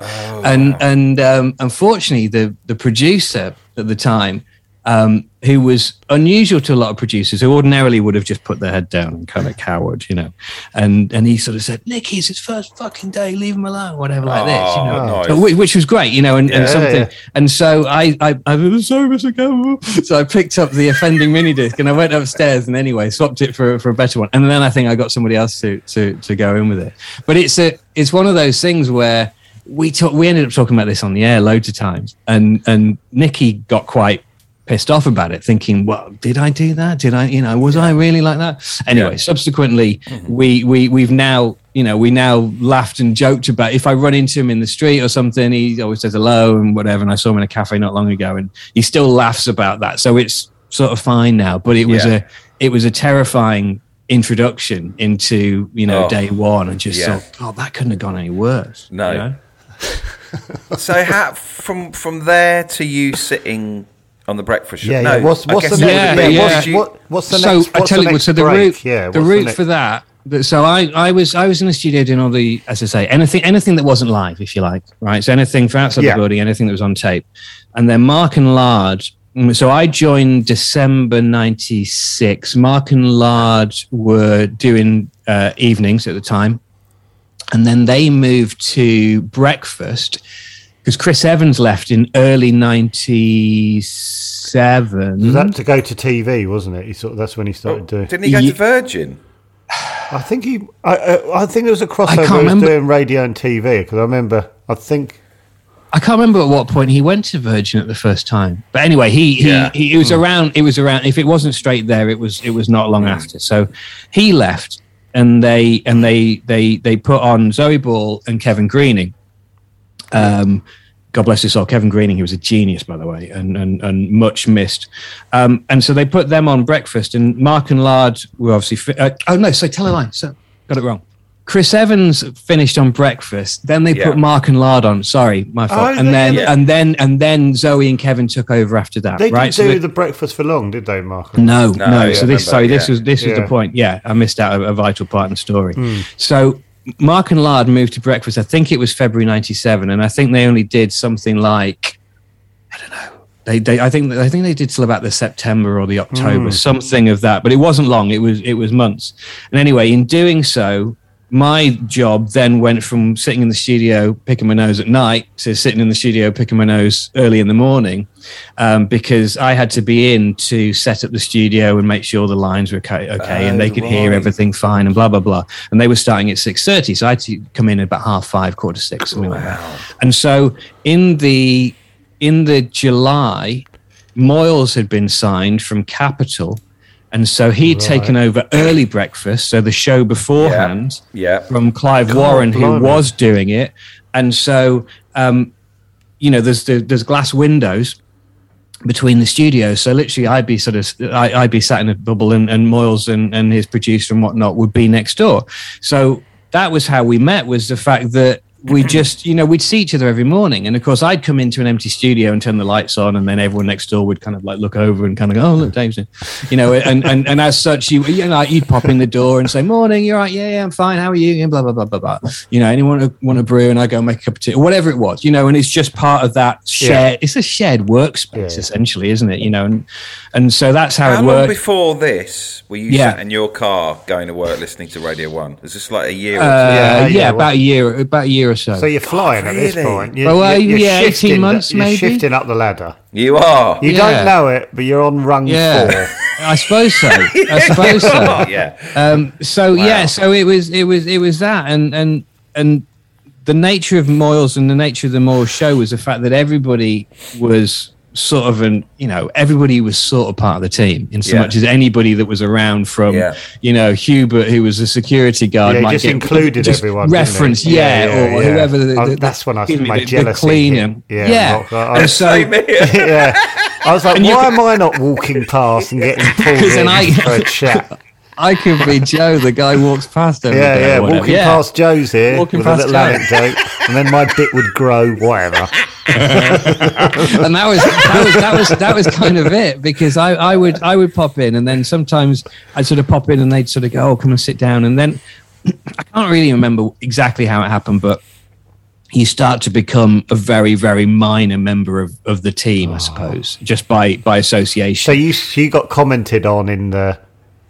and and um, unfortunately, the the producer at the time, um, who was unusual to a lot of producers, who ordinarily would have just put their head down and kind of cowered, you know, and and he sort of said, "Nicky, it's his first fucking day. Leave him alone, whatever like this." You know, Oh, nice. Which, which was great, you know, and, and something. yeah. And so I, I, I was sorry, Mr. Campbell. So I picked up the offending mini disc and I went upstairs and anyway swapped it for, for a better one. And then I think I got somebody else to, to, to go in with it. But it's a, it's one of those things where we talk, we ended up talking about this on the air loads of times, and and Nicky got quite pissed off about it, thinking, "Well, did I do that? Did I, you know, was I really like that?" Anyway, Yeah. subsequently, mm-hmm. we we we've now, you know, we now laughed and joked about if I run into him in the street or something, he always says hello and whatever. And I saw him in a cafe not long ago, and he still laughs about that. So it's sort of fine now. But it was Yeah. a it was a terrifying introduction into you know Oh, day one, and just yeah. thought, oh, that couldn't have gone any worse. No. you know? So how, from from there to you sitting on the breakfast show? Yeah, no, yeah. What's, what's the guess- next? Yeah, Yeah, yeah. What's, Did you- what, what's the so next? I What's tell the you, next so the break? route, Yeah, the what's route next- for that. that- So I, I was, I was in the studio doing all the, as I say, anything, anything that wasn't live, if you like, right? So anything from outside Yeah. the building, anything that was on tape, and then Mark and Lard. mm, So I joined December '96. Mark and Lard were doing uh, evenings at the time, and then they moved to breakfast because Chris Evans left in early '97. Was that to go to TV, wasn't it? He sort of, that's when he started oh, doing. Didn't he go Ye- to Virgin? I think he. I, I, I think there was a crossover. can't He was doing radio and TV because I remember. I think. I can't remember at what point he went to Virgin at the first time. But anyway, he he, Yeah. he it was hmm. around. It was around. If it wasn't straight there, it was it was not long hmm. after. So he left, and they and they they they put on Zoe Ball and Kevin Greening. Um, God bless his soul, Kevin Greening. He was a genius, by the way, and and, and much missed. Um, and so they put them on breakfast, and Mark and Lard were obviously. Fi- uh, oh no, so tell a lie. So got it wrong. Chris Evans finished on breakfast. Then they Yeah. put Mark and Lard on. Sorry, my fault. Oh, and then yeah. and then and then Zoe and Kevin took over after that. They right? didn't So do they- the breakfast for long, did they, Mark? no, No, no. yeah, so this, remember, sorry, this was this was the point. Yeah, I missed out a, a vital part in the story. Hmm. So Mark and Lard moved to breakfast. I think it was February '97, and I think they only did something like I don't know. They, they, I think, I think they did till about the September or the October, hmm. something of that. But it wasn't long. It was, it was months. And anyway, in doing so, my job then went from sitting in the studio picking my nose at night to sitting in the studio picking my nose early in the morning um, because I had to be in to set up the studio and make sure the lines were okay, okay and they Oh, could hear everything fine and blah blah blah. And they were starting at six thirty, so I had to come in at about half five, quarter six, something like that. And so in the in the July, Moyles had been signed from Capital. And so he'd taken over early breakfast, so the show beforehand, Yeah. from Clive God, Warren, who was doing it. And so, um, you know, there's there's glass windows between the studios. So literally, I'd be sort of I, I'd be sat in a bubble, and, and Moyles and, and his producer and whatnot would be next door. So that was how we met. Was the fact that we just you know we'd see each other every morning, and of course I'd come into an empty studio and turn the lights on, and then everyone next door would kind of like look over and kind of go, oh look, Dave's in, you know, and and, and as such, you you know, you'd pop in the door and say, morning, you're right, yeah, yeah, I'm fine, how are you? And blah blah blah blah blah. You know, anyone want a brew, and I go make a cup of tea, or whatever it was, you know, and it's just part of that shared. It's a shared workspace Yeah. essentially, isn't it? You know, and and so that's how, How it long worked. before this were you Yeah. sat in your car going to work listening to Radio One? Was this like a year? or Uh, yeah, Yeah, yeah, about a year, about a year or so. So you're flying at this really? point. You're, Well, uh, you're- you're yeah, 18 months, you're maybe. shifting up the ladder. You are. You Yeah. don't know it, but you're on rung yeah, four. I suppose so. I suppose so. Yeah. Um, so yeah, so it was it was it was that, and and and the nature of Moyles and the nature of the Moyles show was the fact that everybody was sort of an you know everybody was sort of part of the team in so Yeah. much as anybody that was around from Yeah. you know Hubert who was a security guard Yeah, might just get included just everyone, reference Yeah, yeah, yeah, or yeah. whoever the, Oh, the- that's when I- excuse me, my the- the jealousy cleaner. Yeah, yeah, not- I- and so yeah. I was like, And why could- am I not walking past and getting pulled in I- for a chat? I could be Joe the guy walks past every Yeah, day yeah, whatever. walking Yeah. past Joe's here Walking with past a little Joe. anecdote, and then my bit would grow, whatever. and that was that was that was that was kind of it because I, I would I would pop in and then sometimes I'd sort of pop in and they'd sort of go oh come and sit down and then I can't really remember exactly how it happened but you start to become a very very minor member of, of the team I oh. suppose just by by association So you you got commented on in the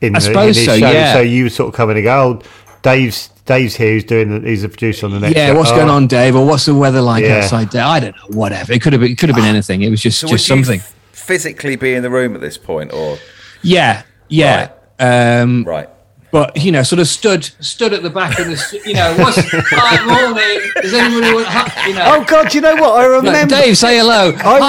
in I the in suppose his so, show. yeah. So you sort of coming and go, oh, Dave's Dave's here. He's doing. The, he's a producer on the next. yeah show. what's Oh, going on Dave or what's the weather like Yeah. outside there I don't know whatever it could have been it could have been anything it was just So just would you something f- physically be in the room at this point, or yeah yeah um right? but you know, sort of stood stood at the back of the, you know, what's hi morning? Does anybody want, hi, you know? Oh God! Do you know what I like, remember? Dave, say hello. I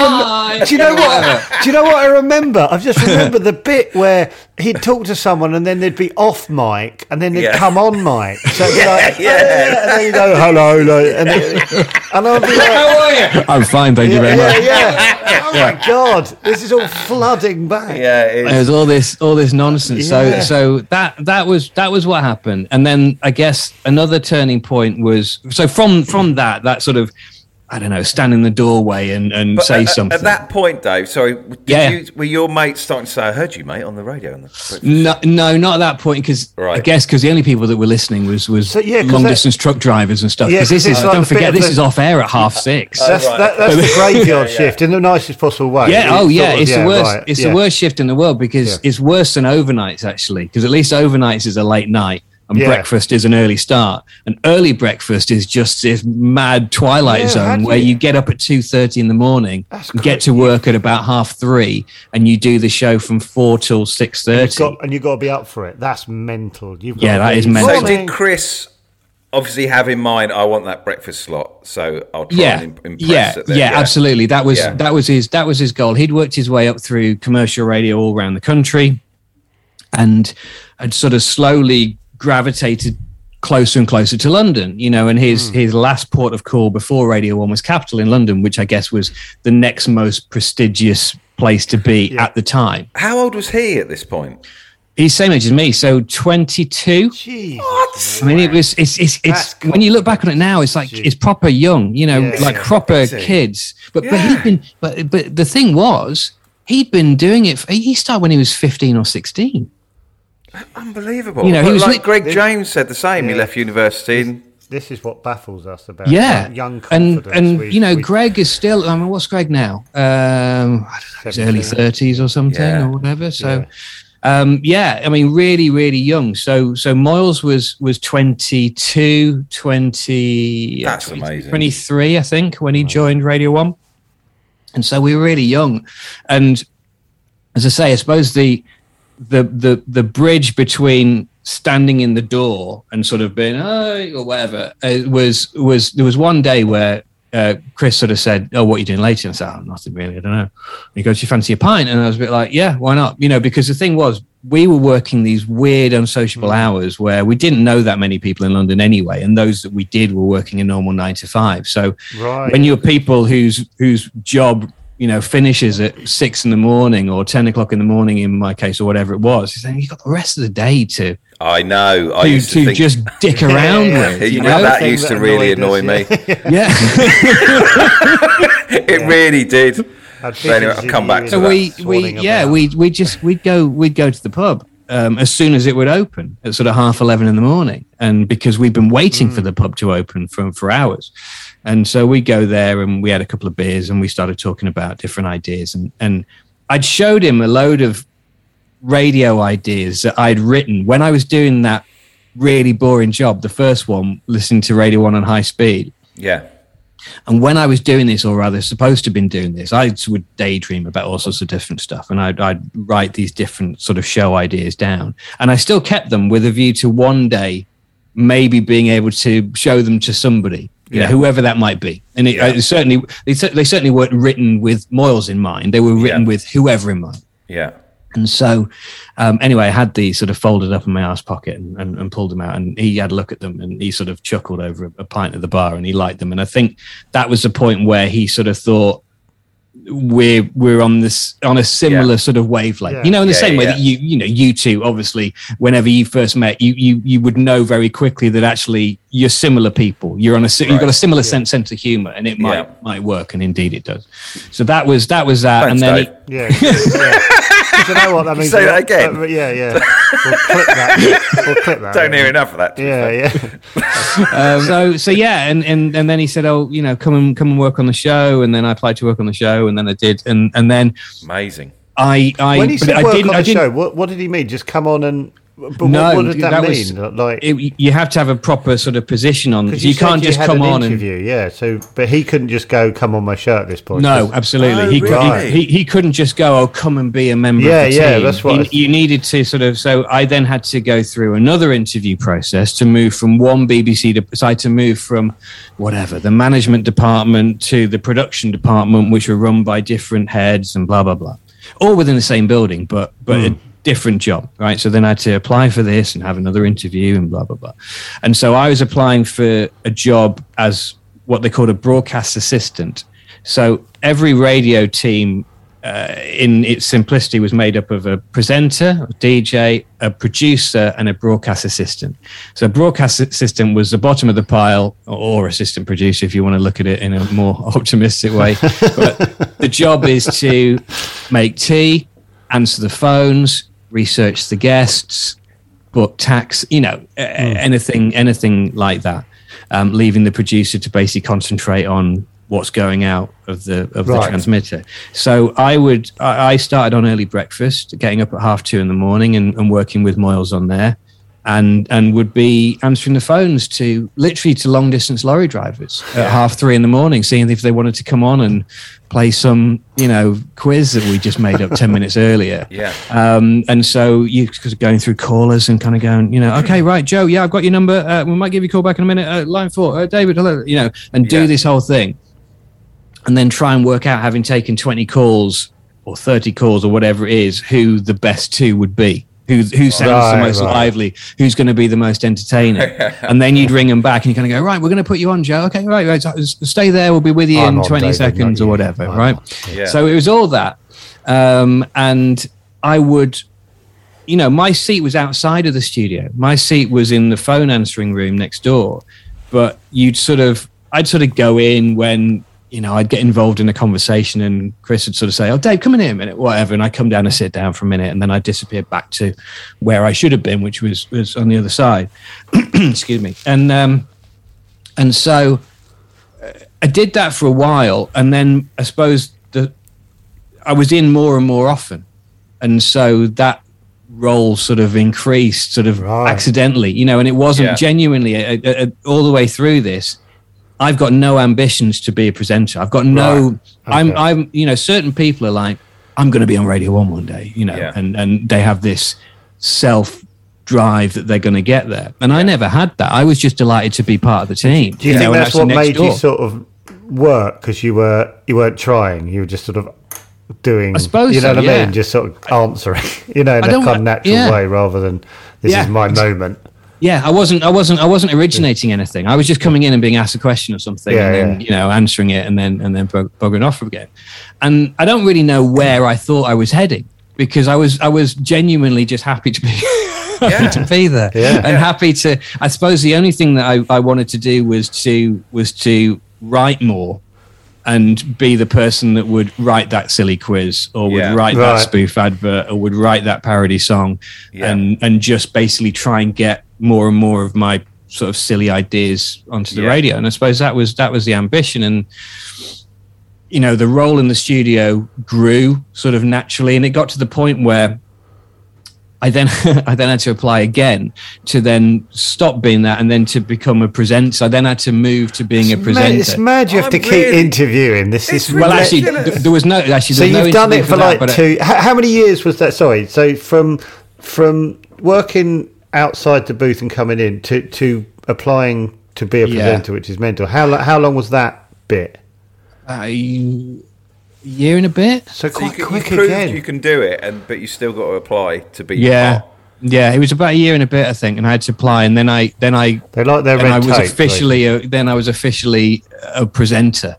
hi. do you know what? Do you know what I remember? I've just remembered the bit where he'd talk to someone and then they'd be off mic and then they'd Yeah. come on mic. So it'd be Yeah, like, yeah. and then you go hello, hello, and, then, and I'd be like, How are you? I'm fine, thank you yeah, very much. yeah, yeah. Oh my God! This is all flooding back. Yeah, it is. There's all this all this nonsense. Yeah. So so that that was that was what happened. And then I guess another turning point was so from from that that sort of I don't know, stand in the doorway and, and But say at, something. At that point, Dave, sorry, did Yeah. you, were your mates starting to say, "I heard you, mate, on the radio"? On the, No, no, not at that point. Because I guess because the only people that were listening was was So, yeah, 'cause long that- distance truck drivers and stuff. Yeah, Because this 'cause is like don't forget this the- is off air at half oh, six. That's right, that, that's the graveyard Yeah, yeah. shift in the nicest possible way. yeah, oh yeah, of- it's yeah, the worst. right, It's yeah. the worst shift in the world because Yeah. it's worse than overnights actually. Because at least overnights is a late night. And Yeah. breakfast is an early start. An early breakfast is just this mad twilight Yeah, zone where you- you get up at two thirty in the morning, and get to work at about half three, and you do the show from four till six thirty. You've thirty. got, and you've got to be up for it. That's mental. You've got Yeah, to that be- is mental. so did Chris obviously have in mind, "I want that breakfast slot," so I'll try yeah, and impress yeah, it then, yeah, absolutely. That was Yeah. that was his that was his goal. He'd worked his way up through commercial radio all around the country, and had sort of slowly gravitated closer and closer to London. You know, and his hmm. his last port of call before Radio One was Capital in London, which I guess was the next most prestigious place to be Yeah. at the time. How old was he at this point? He's same age as me, so 22. What? I mean, it was. It's. It's. it's That's when you look back on it now, it's like Jeez. it's proper young. You know, Yeah. like proper kids. But but he'd been. But but the thing was, he'd been doing it. For, he started when he was 15 or 16. Unbelievable. You know, he was like lit- Greg James said the same. He left university and This is what baffles us about Yeah, young- young and confidence. and We- you know, we- Greg is still. I mean, what's Greg now? Um, I don't know, his early thirties or something Yeah. or whatever. So, um, yeah, I mean, really, really young. So, so Moyles was was 22, 20, That's 20 amazing. 23, I think, when he joined Radio One. And so we were really young, and as I say, I suppose the the the the bridge between standing in the door and sort of being oh or whatever uh, was was there was one day where uh, Chris sort of said, "Oh, what are you doing later?" And I said, "Oh, nothing really. I don't know." And he goes, you fancy a pint?" And I was a bit like, "Yeah, why not?" You know, because the thing was, we were working these weird, unsociable hours where we didn't know that many people in London anyway, and those that we did were working a normal nine to five. So Right. when you're people whose whose job you know finishes at six in the morning or ten o'clock in the morning in my case or whatever it was, you're saying you've got the rest of the day to I know. I to, used to, to think, just dick around yeah. with. you, You know, know? that Thing used to that really annoy us, me. yeah. it really did. I'd So anyway, I'll come back to so that. we we yeah we we just we'd go we'd go to the pub um, as soon as it would open at sort of half eleven in the morning, and because we'd been waiting for the pub to open for for hours, and so we go there and we had a couple of beers and we started talking about different ideas. And and I'd showed him a load of radio ideas that I'd written. When I was doing that really boring job, the first one, listening to Radio One on high speed. Yeah. And when I was doing this, or rather supposed to have been doing this, I would daydream about all sorts of different stuff, and I'd, I'd write these different sort of show ideas down, and I still kept them with a view to one day maybe being able to show them to somebody, you Yeah. know, whoever that might be. And it, Yeah. it certainly they, they certainly weren't written with Moyles in mind; they were written Yeah. with whoever in mind. Yeah. And so, um, anyway, I had these sort of folded up in my ass pocket and, and, and pulled them out. And he had a look at them and he sort of chuckled over a, a pint at the bar and he liked them. And I think that was the point where he sort of thought we're we're on this on a similar Yeah. sort of wavelength. Yeah. You know, in the Yeah, same yeah, way that you you know you two obviously whenever you first met you you you would know very quickly that actually you're similar people. You're on a si- you've got a Right. similar sense sense of humor and it might Yeah. might work and indeed it does. So that was that was that. Thanks, and then Dave. he, Yeah. yeah. Do you know what that means? Say that again. Uh, yeah, yeah. We'll clip that. We'll clip that. Don't hear enough of that. Yeah, fair. yeah. um, so so yeah, and, and and then he said, "Oh, you know, come and come and work on the show." And then I applied to work on the show, and then I did, and and then Amazing. I I When he said I work didn't on I the didn't. show, what, what did he mean? Just come on and. But No, what, what did that, that was- mean? like, It, you have to have a proper sort of position on. because You, said can't just had come an on and interview, yeah. So, but he couldn't just go, "Come on my show" at this point. no, absolutely. Oh, he, could, really? he, he he couldn't just go, "Oh, come and be a member Yeah, of the yeah, team." that's what I You- th- you needed to sort of. So I then had to go through another interview process to move from one BBC to side to move from whatever the management department to the production department, which were run by different heads and blah blah blah, all within the same building, but but. Hmm. A, different job right so then i had to apply for this and have another interview and blah blah blah and so i was applying for a job as what they called a broadcast assistant so every radio team, uh, in its simplicity, was made up of a presenter, a DJ, a producer, and a broadcast assistant. So a broadcast assistant was the bottom of the pile, or assistant producer, if you want to look at it in a more optimistic way. but the job is to make tea, answer the phones, research the guests, book tax, you know, a- anything, anything like that. Um, leaving the producer to basically concentrate on what's going out of the of the transmitter. So I would, I, I started on early breakfast, getting up at half two in the morning and, and working with Moyles on there, and and would be answering the phones to literally to long distance lorry drivers at half three in the morning, seeing if they wanted to come on and play some you know quiz that we just made up ten minutes earlier. Yeah. Um, and so you going through callers and kind of going, you know, okay, right, Joe, yeah, I've got your number. Uh, we might give you a call back in a minute. Uh, line four, uh, David, hello, you know, and do Yeah. this whole thing, and then try and work out, having taken twenty calls or thirty calls or whatever it is, who the best two would be. Who, who sounds the most right. lively? Who's going to be the most entertaining? and then you'd ring them back and you kind of go, right, we're going to put you on, Joe. Okay, right, right. so Stay there. We'll be with you I'm in 20 David, seconds or whatever, I'm right? Yeah. So it was all that. Um, and I would you know, my seat was outside of the studio. My seat was in the phone answering room next door. But you'd sort of, I'd sort of go in when you know, I'd get involved in a conversation and Chris would sort of say, Oh, Dave, come in here a minute, whatever. And I'd come down and sit down for a minute and then I'd disappear back to where I should have been, which was, was on the other side. Excuse me. And, um, and so uh, I did that for a while. And then I suppose the, I was in more and more often. And so that role sort of increased sort of Right. accidentally, you know, and it wasn't Yeah. genuinely uh, uh, uh, all the way through this. I've got no ambitions to be a presenter. I've got no. Right. I'm. I'm. You know, certain people are like, I'm going to be on Radio One one day. You know, Yeah. and and they have this self drive that they're going to get there. And I never had that. I was just delighted to be part of the team. Do you, know, think and that's what made you sort of work because you were you weren't trying? You were just sort of doing. I suppose you know so, what I yeah. mean. Just sort of answering, you know, in I a kind of natural yeah. way rather than this is my moment. Yeah, I wasn't. I wasn't. I wasn't originating anything. I was just coming in and being asked a question or something, Yeah, and then yeah. you know answering it, and then and then bug- buggering off again. And I don't really know where I thought I was heading because I was I was genuinely just happy to be happy to be there Yeah. and happy to. I suppose the only thing that I, I wanted to do was to was to write more and be the person that would write that silly quiz or would Yeah. write Right. that spoof advert or would write that parody song Yeah. and and just basically try and get more and more of my sort of silly ideas onto the Yeah. radio and i suppose that was that was the ambition and you know the role in the studio grew sort of naturally and it got to the point where I then I then had to apply again to then stop being that and then to become a presenter. I then had to move to being a Mad, presenter. it's mad you have to I'm keep really- interviewing. This is well, really- actually, th- there was no actually. So there was no you've done it for that, like but, uh, two. How, how many years was that? Sorry. So from from working outside the booth and coming in to to applying to be a Yeah. presenter, which is mental. How how long was that bit? a year and a bit. So So you, quite can, quick proved again. you can do it, and but you still got to apply to be Yeah, part. yeah. It was about a year and a bit, I think, and I had to apply, and then I then I they like their and red I was tape. officially a, then I was officially a presenter.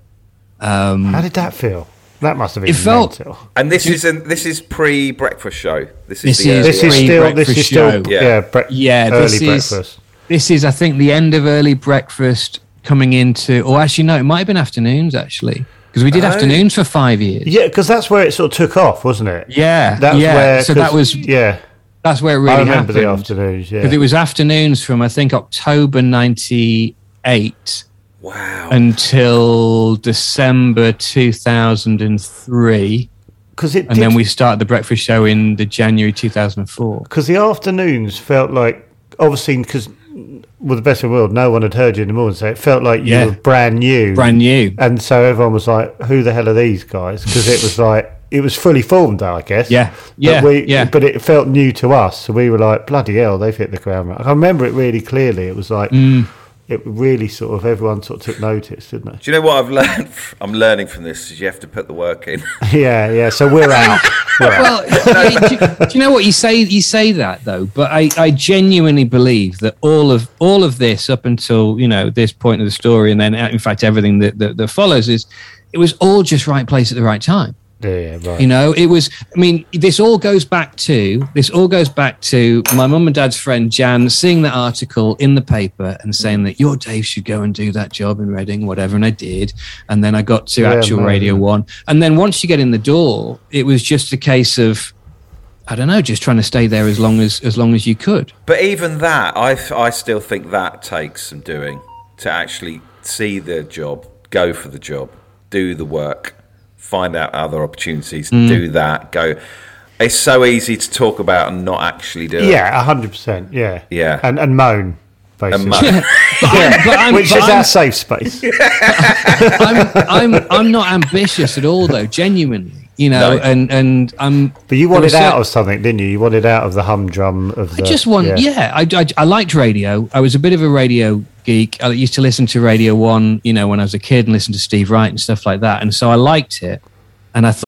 Um, How did that feel? That must have been It felt- mental. And this is an, this is pre breakfast show. This is This the is- This is still this Pre-breakfast is still show. yeah Yeah. bre- Yeah, early this is- breakfast. this is, I think, the end of early breakfast coming into, or actually, no, it might have been afternoons actually, because we did Oh. afternoons for five years. Yeah, because that's where it sort of took off, wasn't it? Yeah, That's yeah. where. so 'cause- that was yeah. that's where it really I remember the afternoons. Yeah. Because it was afternoons from I think October '98 Wow. until December 2003, because it and did then we started the breakfast show in the January 2004. because the afternoons felt like obviously because with the best of the world, no one had heard you in the morning, so it felt like you Yeah. were brand new, Brand new. and so everyone was like, "Who the hell are these guys?" Because it was like it was fully formed, I guess. Yeah. Yeah, But we, yeah. But it felt new to us, so we were like, "Bloody hell, they've hit the ground." running." I remember it really clearly. It was like Mm. It really sort of everyone sort of took notice, didn't they? Do you know what I've learned? I'm learning from this is you have to put the work in. yeah, yeah. So we're out. We're out. Well, do, you- do you know what you say? You say that though, but I, I genuinely believe that all of all of this up until you know this point of the story, and then uh, in fact everything that, that, that follows is it was all just right place at the right time. Yeah, yeah, right. You know, it was. I mean, this all goes back to this all goes back to my mum and dad's friend Jan seeing that article in the paper and saying that your Dave should go and do that job in Reading, whatever. And I did, and then I got to Yeah, actual man. Radio One, and then once you get in the door, it was just a case of. I don't know, just trying to stay there as long as as long as you could. But even that, I, I still think that takes some doing to actually see the job, go for the job, do the work, find out other opportunities, Mm. do that, go. It's so easy to talk about and not actually do it. yeah, hundred percent. Yeah, Yeah. and and moan basically. And mo- But I'm, but I'm, Which but is I'm- our safe space. I'm, I'm I'm not ambitious at all, though. Genuinely, you know, No. and and I'm. But you wanted out cer- of something, didn't you? You wanted out of the humdrum of the. I just want, yeah, I, I, I liked radio. I was a bit of a radio geek. I used to listen to Radio One, you know, when I was a kid and listen to Steve Wright and stuff like that. And so I liked it. And I thought,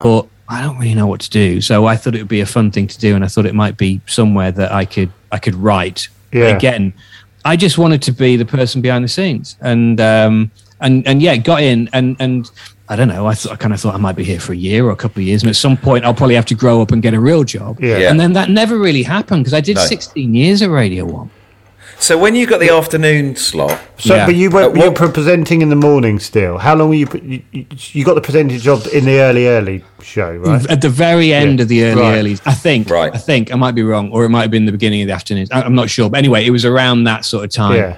But I don't really know what to do. So I thought it would be a fun thing to do, and I thought it might be somewhere that I could I could write. Yeah. Again, I just wanted to be the person behind the scenes, and um, and and yeah, got in, and and I don't know. I thought I kind of thought I might be here for a year or a couple of years, and at some point I'll probably have to grow up and get a real job. Yeah. Yeah. And then that never really happened because I did No. 16 years at Radio One. So when you got the afternoon slot, So, Yeah. but you were you were presenting in the morning still. How long were you? You, you- you got the presenting job in the early early show, right? At the very end Yeah. of the early Right. early, I think. Right. I think I might be wrong, or it might have been the beginning of the afternoon. I- I'm not sure, but anyway, it was around that sort of time. Yeah.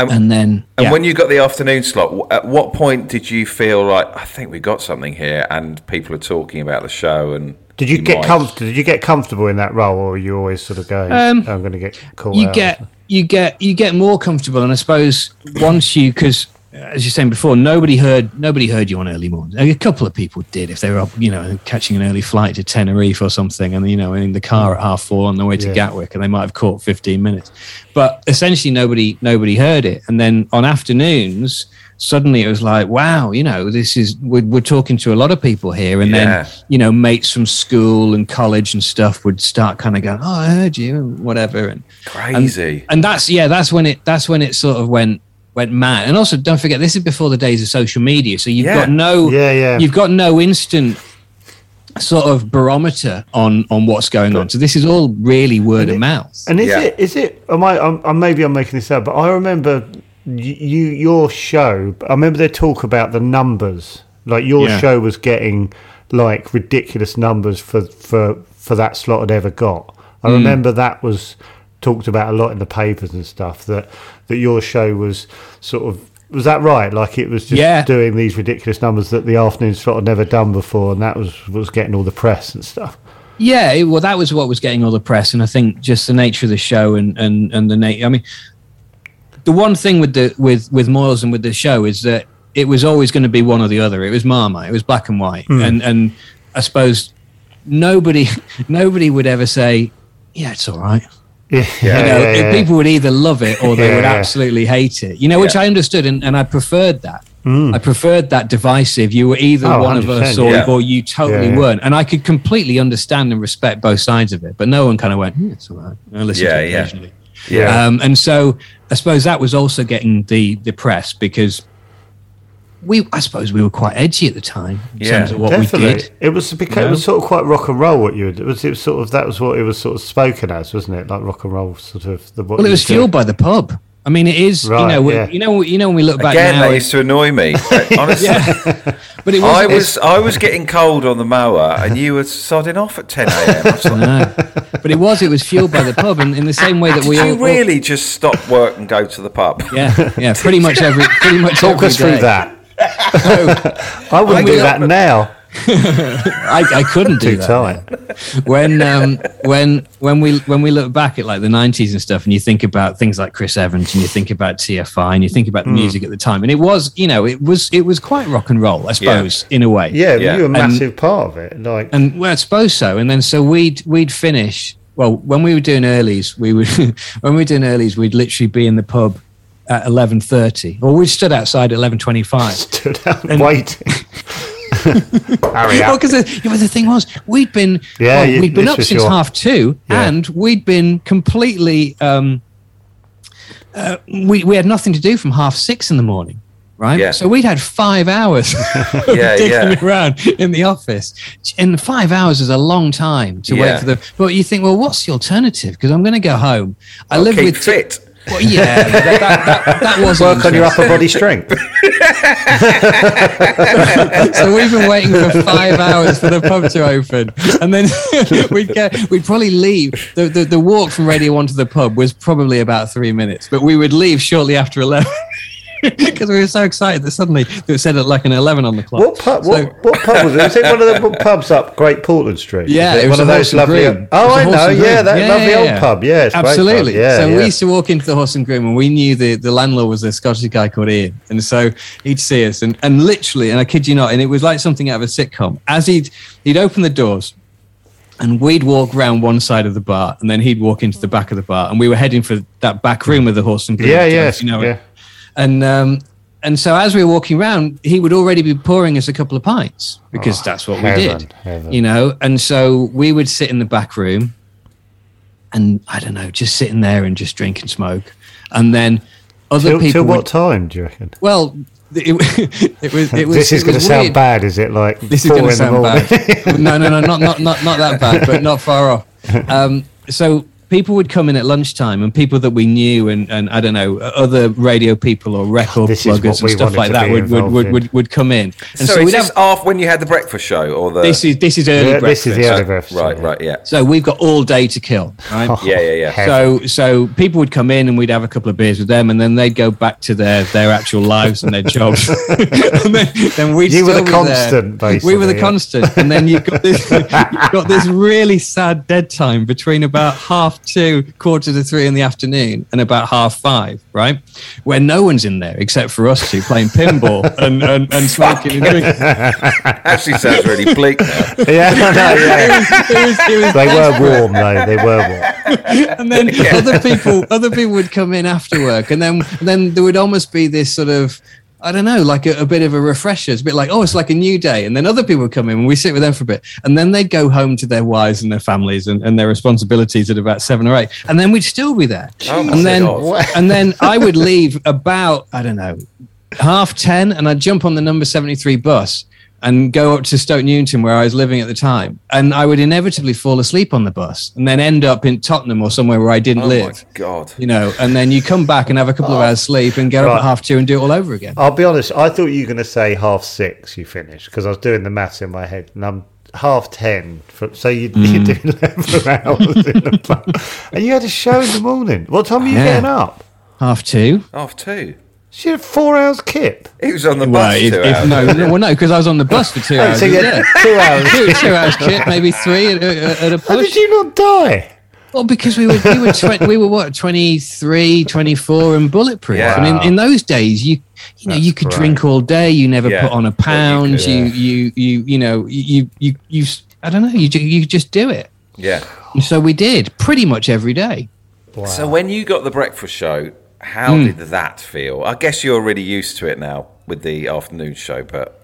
And then, and yeah. when you got the afternoon slot, at what point did you feel like I think we got something here, and people are talking about the show? And Did you, get comfortable? Did you get comfortable in that role, or were you always sort of going, Um, "I'm going to get caught you out"? get you get you get more comfortable, and I suppose once you because as you're saying before, nobody heard nobody heard you on early mornings. A couple of people did if they were up, you know, catching an early flight to Tenerife or something, and you know, in the car at half four on the way to Yeah. Gatwick, and they might have caught 15 minutes. But essentially, nobody nobody heard it, and then on afternoons. Suddenly it was like, wow, you know, this is we're, we're talking to a lot of people here, and Yeah. then you know, mates from school and college and stuff would start kind of going, "Oh, I heard you," and whatever, and Crazy. and that's yeah that's when it that's when it sort of went went mad and also don't forget this is before the days of social media so you've Yeah. got no Yeah, yeah. you've got no instant sort of barometer on on what's going on so this is all really word of mouth And is Yeah. it? Is it? Am I? I'm, I'm maybe I'm making this up, but I remember y- you your show. I remember they talk about the numbers. Like your Yeah. show was getting like ridiculous numbers for for for that slot it ever got. I Hmm. remember that was talked about a lot in the papers and stuff. That that your show was sort of. Was that right? Like it was just Yeah. doing these ridiculous numbers that the afternoon slot had never done before, and that was was getting all the press and stuff. yeah well that was what was getting all the press and i think just the nature of the show and and and the nature i mean the one thing with the with with moyles and with the show is that it was always going to be one or the other it was marmite it was black and white and and i suppose nobody nobody would ever say yeah it's all right Yeah, you know, yeah, if yeah. people would either love it or they Yeah, would yeah. absolutely hate it. You know, which Yeah. I understood and, and I preferred that. I preferred that divisive. You were either Mm. Oh, one of us or, yeah. or you totally Yeah, yeah. weren't. And I could completely understand and respect both sides of it. But no one kind of went, hmm, it's all right. I listen Yeah, to it yeah. occasionally. Yeah. Um, and so I suppose that was also getting the, the press because we, I suppose we were quite edgy at the time in Yeah, terms of what Definitely, we did. it was because You it was sort of quite rock and roll. What you did. it was, it was sort of that was what it was sort of spoken as, wasn't it? Like rock and roll, sort of. The, Well, it was fueled by the pub. I mean, it is, you know, yeah. you know, you know, when we look back Again, now, that it- used to annoy me. Honestly, but it was, I was I was getting cold on the mower, and you were sodding off at 10 a.m. I was like, No. but it was it was fueled by the pub and in the same way that Did we you all really just stop work and go to the pub? yeah yeah pretty much every pretty much Talk every us through day. that. I wouldn't do that now. I, I couldn't do Too that tight. when um when when we when we look back at like the 90s and stuff and you think about things like Chris Evans and you think about TFI and you think about the Hmm. music at the time and it was you know it was it was quite rock and roll I suppose in a way Yeah, Yeah. you were a And- massive part of it. Like, And well, I suppose so. And then so we'd we'd finish. Well, when we were doing earlies, we would when we were doing earlies, we'd literally be in the pub at eleven thirty, or we stood outside at eleven twenty five. stood out and waiting. Hurry Well, because the, yeah, the thing was, we'd been Yeah, well, you- we'd been up since your- half two, Yeah. and we'd been completely. Um, uh, we we had nothing to do from half six in the morning. Right, Yeah. so we'd had five hours Yeah, digging yeah. around in the office, and five hours is a long time to Yeah. wait for the. But you think, well, what's the alternative? Because I'm going to go home. I live Keep with fit. Well, yeah, that, that, that, that was Work on your upper body strength. so we've been waiting for five hours for the pub to open, and then we'd get we'd probably leave. The, the the walk from Radio One to the pub was probably about three minutes, but we would leave shortly after eleven. because we were so excited that suddenly it said at like an eleven on the clock. What pub? So- What, what pub was it? Was it one of the pubs up Great Portland Street? Yeah, Was it was one of those lovely. Groom. Oh, I know. Yeah, that Yeah, lovely yeah, old yeah. pub. Yeah, it's a great pub. Absolutely. Yeah, so yeah. we used to walk into the Horse and Groom, and we knew the, the landlord was a Scottish guy called Ian, and so he'd see us, and, and literally, and I kid you not, and it was like something out of a sitcom. As he'd he'd open the doors, and we'd walk round one side of the bar, and then he'd walk into the back of the bar, and we were heading for that back room with the Horse and Groom. Yeah, you know, yes, you know, yeah. And um, and so as we were walking around, he would already be pouring us a couple of pints because Oh, that's what we did, heaven. you know. And so we would sit in the back room, and I don't know, just sitting there and just drink and smoke, and then other Till, people. till what would- time do you reckon? well, it, it was. It was. this is going to sound weird. bad, is it? Like This is going to sound bad. no, no, no, not not not not that bad, but not far off. Um, so people would come in at lunchtime, and people that we knew, and, and I don't know, other radio people or record This is pluggers and stuff like that would would, would, would would come in. And so, so, is we'd this have, after when you had the breakfast show or the? this is this is early Yeah, breakfast. this is the early breakfast. right, right, yeah. So we've got all day to kill, right? Oh, yeah, yeah, yeah. So, so people would come in and we'd have a couple of beers with them, and then they'd go back to their their actual lives and their jobs. and then, then we'd You were the constant, there. We were the yeah. constant, and then you've got this you've got this really sad dead time between about half two, quarter to three in the afternoon, and about half five, right, where no one's in there except for us two playing pinball and and, and smoking and drinking. Actually, sounds really bleak now. yeah, no, no, yeah. It was, it was They were warm though. They were warm. and then other people other people would come in after work and then then there would almost be this sort of I don't know, like a, a bit of a refresher. It's a bit like, oh, it's like a new day. And then other people come in and we sit with them for a bit. And then they'd go home to their wives and their families and, and their responsibilities at about seven or eight. And then we'd still be there. Oh and then God. and then I would leave about, I don't know, half 10 and I'd jump on the number 73 bus and go up to Stoke Newington where I was living at the time. And I would inevitably fall asleep on the bus and then end up in Tottenham or somewhere where I didn't Oh live. my god. You know, and then you come back and have a couple of hours sleep and get up at half two and do it all over again. I'll be honest. I thought you were going to say half six. You finished because I was doing the maths in my head, and I'm half ten. For, so you, Mm. you're doing eleven hours in the pub, and you had a show in the morning. What time are you Yeah. getting up? Half two. Half two. She had four hours kip. He was on the Well, bus if, two if, hours. no, no, well, no, because I was on the bus for two hours. so yeah. two hours. two, two hours kip, maybe three at, a- at a How did you not die? Well, because we were we were tw- we were what 23, 24 and bulletproof. Yeah. And in, in those days, you you know That's you could great. drink all day. You never Yeah. put on a Well, you pound. could, You yeah. you you you know you you you I don't know. You ju- you just do it. Yeah. And so we did pretty much every day. So when you got the breakfast show, how Hmm. did that feel? I guess you're already used to it now with the afternoon show, but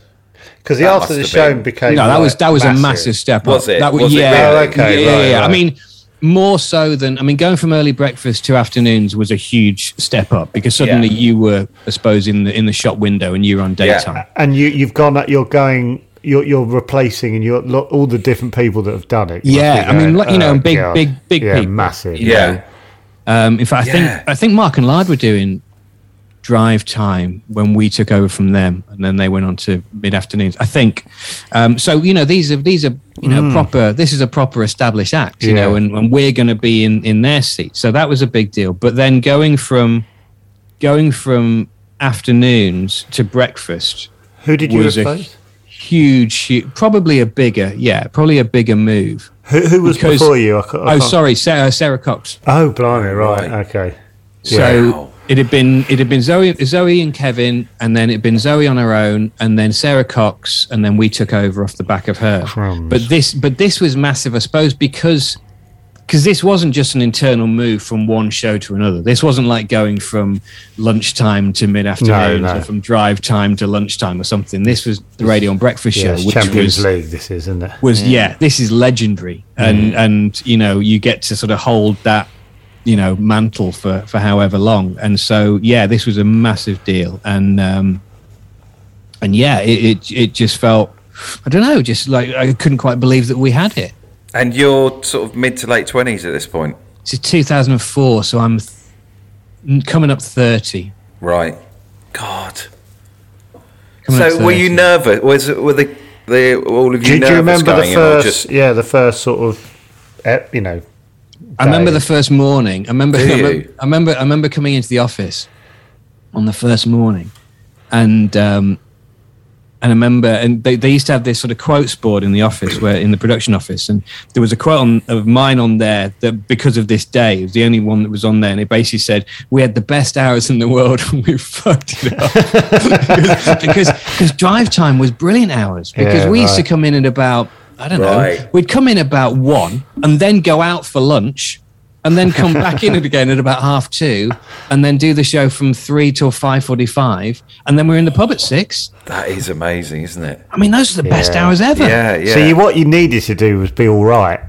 Because the That after the show been- became No, that like was that was a massive step up. Was it? That was, Was it yeah, really? Oh, okay, yeah, right, yeah. I right. mean, more so than I mean, going from early breakfast to afternoons was a huge step up because suddenly Yeah. you were, I suppose, in the in the shop window and you were on daytime. And you you've gone. You're going. You're you're replacing and you're all the different people that have done it. Yeah, I mean, like, you know, "Oh, big, God." big, big yeah, people. massive. you Yeah. know. Um, in fact, I Yeah. think I think Mark and Lard were doing drive time when we took over from them, and then they went on to mid afternoons. I think. Um, so you know, these are these are you know proper. This is a proper established act, you. Yeah. know, and, and we're going to be in in their seat. So that was a big deal. But then going from going from afternoons to breakfast Who did you replace? Huge, huge, probably a bigger, yeah, probably a bigger move. Who, who was because- before you? I, I Oh, sorry, Sara, uh, Sara Cox. Oh, blimey! Right. Right. Okay. So Wow. it had been it had been Zoe Zoe and Kevin, and then it had been Zoe on her own, and then Sara Cox, and then we took over off the back of her. Crumbs. But this but this was massive, I suppose, because because this wasn't just an internal move from one show to another. This wasn't like going from lunchtime to mid afternoon, No, no. or from drive time to lunchtime or something. This was the Radio and Breakfast Yeah, Show, it's which Champions was League. This is, isn't it? was yeah. this is legendary and and you know you get to sort of hold that you know mantle for for however long and so yeah this was a massive deal and um and yeah it it, it just felt i don't know just like i couldn't quite believe that we had it and you're sort of mid to late twenties at this point, it's 2004 so i'm th- coming up 30 right? God. coming up So were you nervous? Was it were the, the all of you Do, do nervous you remember the going in, first? just Yeah, the first sort of, eh, you know. I remember the first morning. I remember, I remember. I remember. I remember coming into the office, on the first morning, and um, and I remember, and they, they used to have this sort of quotes board in the office, where in the production office, and there was a quote on, of mine on there that because of this day, it was the only one that was on there, and it basically said, "We had the best hours in the world, and we fucked it up because because drive time was brilliant hours because Yeah, we used to come in at about I don't know, we'd come in about one, and then go out for lunch. And then come back in it again at about half two, and then do the show from three till five forty-five, and then we're in the pub at six. That is amazing, isn't it? I mean, those are the best hours ever. Yeah, yeah. So you, what you needed to do was be all right.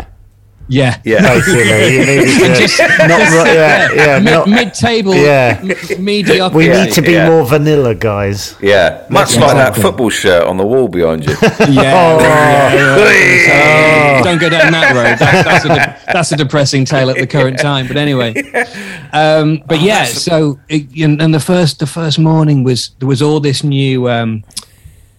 Yeah, yeah. Basically, you needed to Just- not right. Yeah, yeah. Mid, not- mid-table, Yeah. m- mediocrity. we need to be Yeah. more vanilla, guys. Yeah, much Yeah, like that exactly. football shirt on the wall behind you. Yeah, yeah, yeah. Hey! Don't go down that road. That, that's, a de- that's a depressing tale at the current time. But anyway, um, but yeah. So it, and, and the first the first morning was there was all this new, um,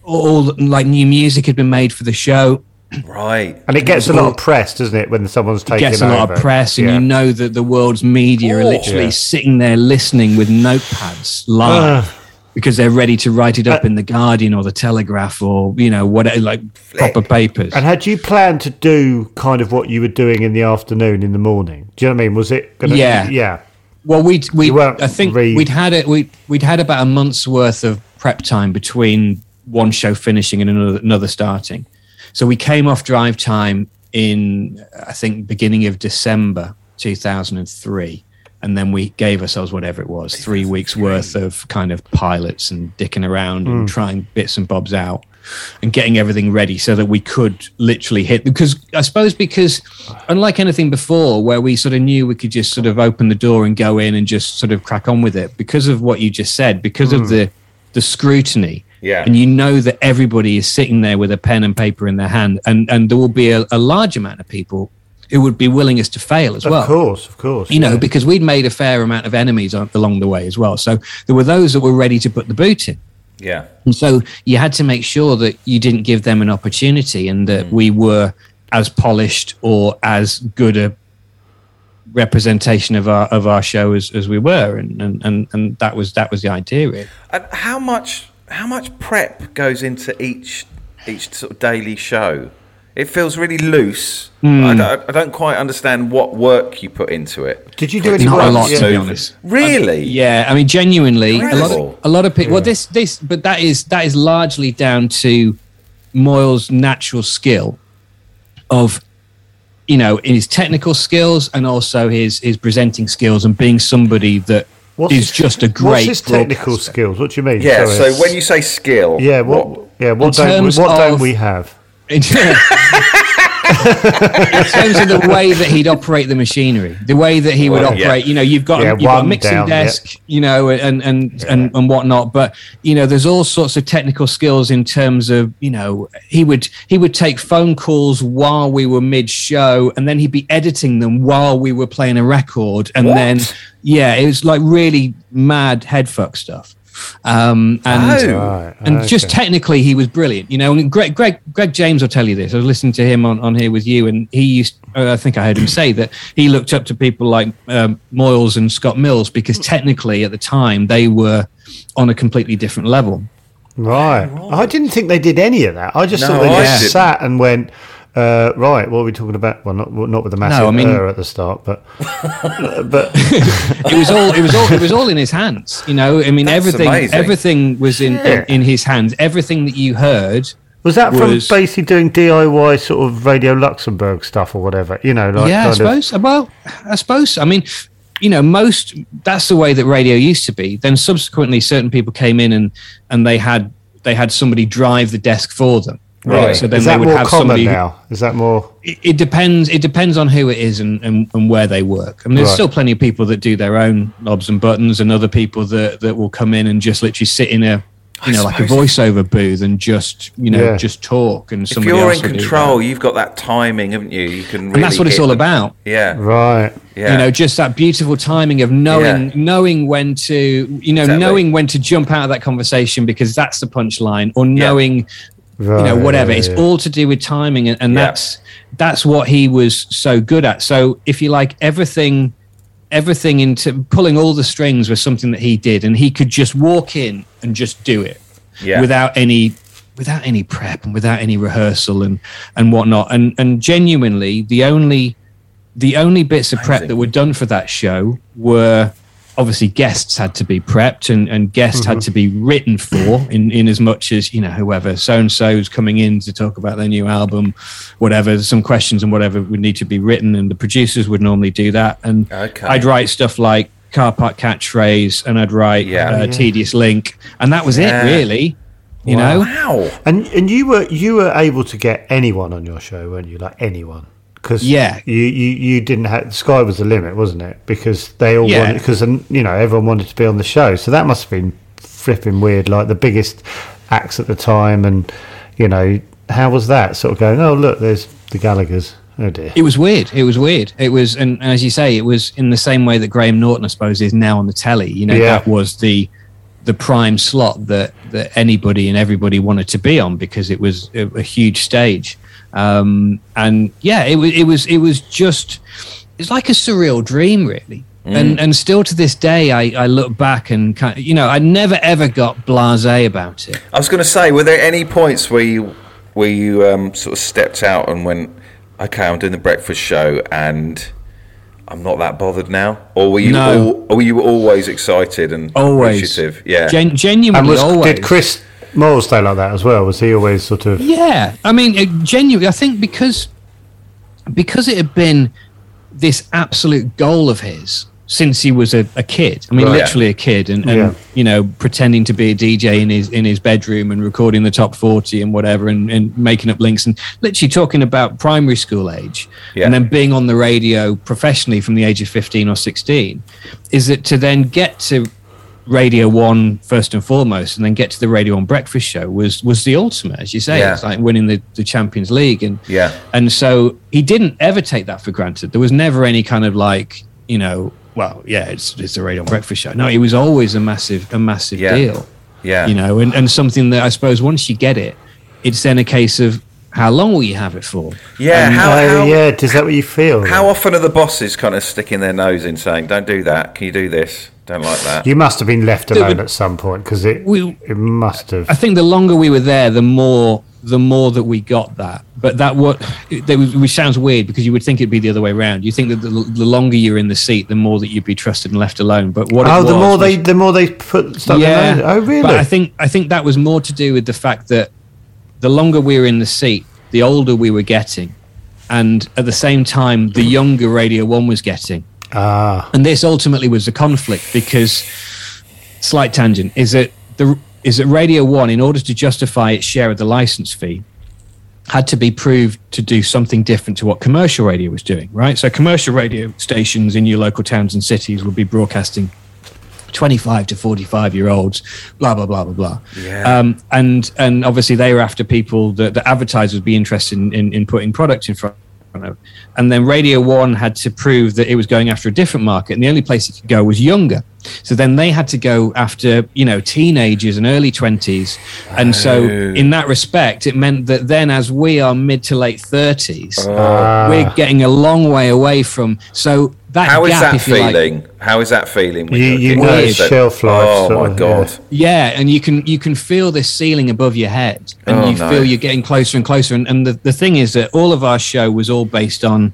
all like new music had been made for the show. Right. And it gets a lot of press, doesn't it, when someone's taking it gets a lot over? of press, and Yeah. you know that the world's media are Oh. literally Yeah. sitting there listening with notepads live because they're ready to write it Uh, up in the Guardian or the Telegraph or you know whatever, like proper papers. And had you planned to do kind of what you were doing in the afternoon, in the morning? Do you know what I mean? Was it? Gonna, Yeah. yeah. Well, we'd we weren't I think re- we'd had it we we'd had about a month's worth of prep time between one show finishing and another another starting. So we came off drive time in I think beginning of December 2003 and then we gave ourselves whatever it was 3 weeks worth of kind of pilots and dicking around and hmm. trying bits and bobs out and getting everything ready so that we could literally hit because I suppose because unlike anything before where we sort of knew we could just sort of open the door and go in and just sort of crack on with it because of what you just said because of hmm. the the scrutiny Yeah. and you know that everybody is sitting there with a pen and paper in their hand and and there will be a, a large amount of people who would be willing us to fail as well Of course, of course. you know, because we'd made a fair amount of enemies along the way as well. So there were those that were ready to put the boot in. Yeah. And so you had to make sure that you didn't give them an opportunity and that mm. we were as polished or as good a representation of our of our show as, as we were and, and, and, and that was that was the idea really. And how much how much prep goes into each each sort of daily show? It feels really loose. Hmm. I, don't, I don't quite understand what work you put into it. Did you do any Not a work? lot, to be honest. Really? Yeah, I mean, genuinely, a lot of a lot of people. Well, this this, but that is that is largely down to Moyle's natural skill of, you know, in his technical skills and also his his presenting skills and being somebody that is What's his- just a What's great his technical broadcaster. skills? What do you mean? Yeah. Sorry. So when you say skill, yeah, what, yeah, what don't we, terms what don't we have? in terms of the way that he'd operate the machinery, the way that he would Well, yeah. operate, you know, you've got Yeah, you've got a mixing down, desk, you know, and and, and and whatnot. But you know, there's all sorts of technical skills in terms of you know, he would he would take phone calls while we were mid show, and then he'd be editing them while we were playing a record, and What? then yeah, it was like really mad headfuck stuff. Um, and Oh. Right, and just technically he was brilliant you know and greg greg greg james will tell you this i was listening to him on, on here with you and he used uh, i think i heard him say that he looked up to people like um, moyles and scott mills because technically at the time they were on a completely different level Right. I didn't think they did any of that. I just No, thought they I just didn't. sat and went, uh, right, what are we talking about? Well, not not with the massive I mean- er at the start, but but it was all it was all it was all in his hands you know i mean That's everything amazing. everything was in, in in his hands everything that you heard was that from Was- basically doing DIY sort of Radio Luxembourg stuff or whatever? You know, like yeah, I kind of- suppose. Well, I suppose. I mean, you know, most that's the way that radio used to be. Then subsequently, certain people came in and and they had they had somebody drive the desk for them. Right. So then Is they that would more have common somebody. now? Is that more? It, it depends. It depends on who it is and, and, and where they work. I mean, there's Right. still plenty of people that do their own knobs and buttons, and other people that that will come in and just literally sit in a you I know like a suppose- voiceover booth and just you know Yeah. just talk and If somebody you're else in will do that. control, you've got that timing, haven't you? You can. Really and that's what it's all the- about. Yeah. Right. Yeah. you know just that beautiful timing of knowing Yeah. knowing when to you know Exactly. knowing when to jump out of that conversation because that's the punchline or Yeah. Right. you know whatever yeah, it's all to do with timing and, and Yeah. that's that's what he was so good at so if you like everything everything into pulling all the strings was something that he did, and he could just walk in and just do it without any without any prep and without any rehearsal and and whatnot. And and genuinely, the only the only bits of prep that were done for that show were obviously guests had to be prepped and, and guests had to be written for in, in as much as you know whoever so and so so's coming in to talk about their new album whatever some questions and whatever would need to be written and the producers would normally do that and Okay. i'd write stuff like car park catchphrase and i'd write Yeah. uh, tedious link and that was Yeah. it really you know Wow. And and you were you were able to get anyone on your show, weren't you? Like anyone, because Yeah. you, you you didn't have the sky was the limit, wasn't it? Because they all Yeah. wanted because you know everyone wanted to be on the show, so that must have been flipping weird. Like the biggest acts at the time, and you know how was that sort of going? Oh look, there's the Gallagher's. Oh dear. It was weird. It was weird. It was, and as you say, it was in the same way that Graham Norton, I suppose, is now on the telly. You know, Yeah. that was the the prime slot that that anybody and everybody wanted to be on because it was a, a huge stage. Um, and yeah, it was it was it was just it's like a surreal dream, really. And and still to this day, I, I look back and kind of, you know I never ever got blasé about it. I was going to say, were there any points where you where you um, sort of stepped out and went, "Okay, I'm doing the breakfast show, and I'm not that bothered now," or were you No. al- or were you always excited and Always, appreciative? Yeah, Gen- And genuinely was always. did Chris Moyles stay like that as well? Was he always sort of? Yeah, I mean, it, genuinely, I think because because it had been this absolute goal of his since he was a, a kid. I mean, Right. literally a kid, and, and Yeah. you know, pretending to be a DJ in his in his bedroom and recording the top forty and whatever, and, and making up links and literally talking about primary school age, Yeah. and then being on the radio professionally from the age of fifteen or sixteen, is that to then get to Radio One first and foremost, and then get to the Radio One breakfast show was was the ultimate, as you say. Yeah. It's like winning the, the Champions League, and Yeah. and so he didn't ever take that for granted. There was never any kind of like you know, well, yeah, it's it's the Radio One breakfast show. No, it was always a massive a massive Yeah. deal, yeah, you know, and and something that I suppose once you get it, it's then a case of how long will you have it for? yeah. How, oh how, yeah, is that what you feel? how often are the bosses kind of sticking their nose in, saying, "Don't do that. Can you do this? Don't like that." You must have been left alone would- at some point because it We- it must have. I think the longer we were there, the more the more that we got that. But that what that was, which sounds weird because you would think it'd be the other way around. You think that the, the longer you're in the seat, the more that you'd be trusted and left alone. But what? it oh, the more was- they the more they put stuff. yeah. in Oh, really? But I think I think that was more to do with the fact that the longer we were in the seat, the older we were getting, and at the same time, the younger Radio One was getting. Ah, And this ultimately was a conflict because, slight tangent, is that the is that Radio One, in order to justify its share of the license fee, had to be proved to do something different to what commercial radio was doing, right? So commercial radio stations in your local towns and cities would be broadcasting 25 to 45 year olds, blah, blah, blah, blah, blah. Yeah. Um, and, and obviously they were after people that the advertisers would be interested in, in, in putting products in front of. And then Radio One had to prove that it was going after a different market, and the only place it could go was younger. So then they had to go after, you know, teenagers and early 20s. And so, in that respect, it meant that then, as we are mid to late 30s, Ah. we're getting a long way away from. So that How is gap, that if you like, feeling? How is that feeling? When You- you're you getting know those- shelf life Oh sort my of, god! Yeah, and you can you can feel this ceiling above your head, and Oh, you no. feel you're getting closer and closer. And, and the, the thing is that all of our show was all based on,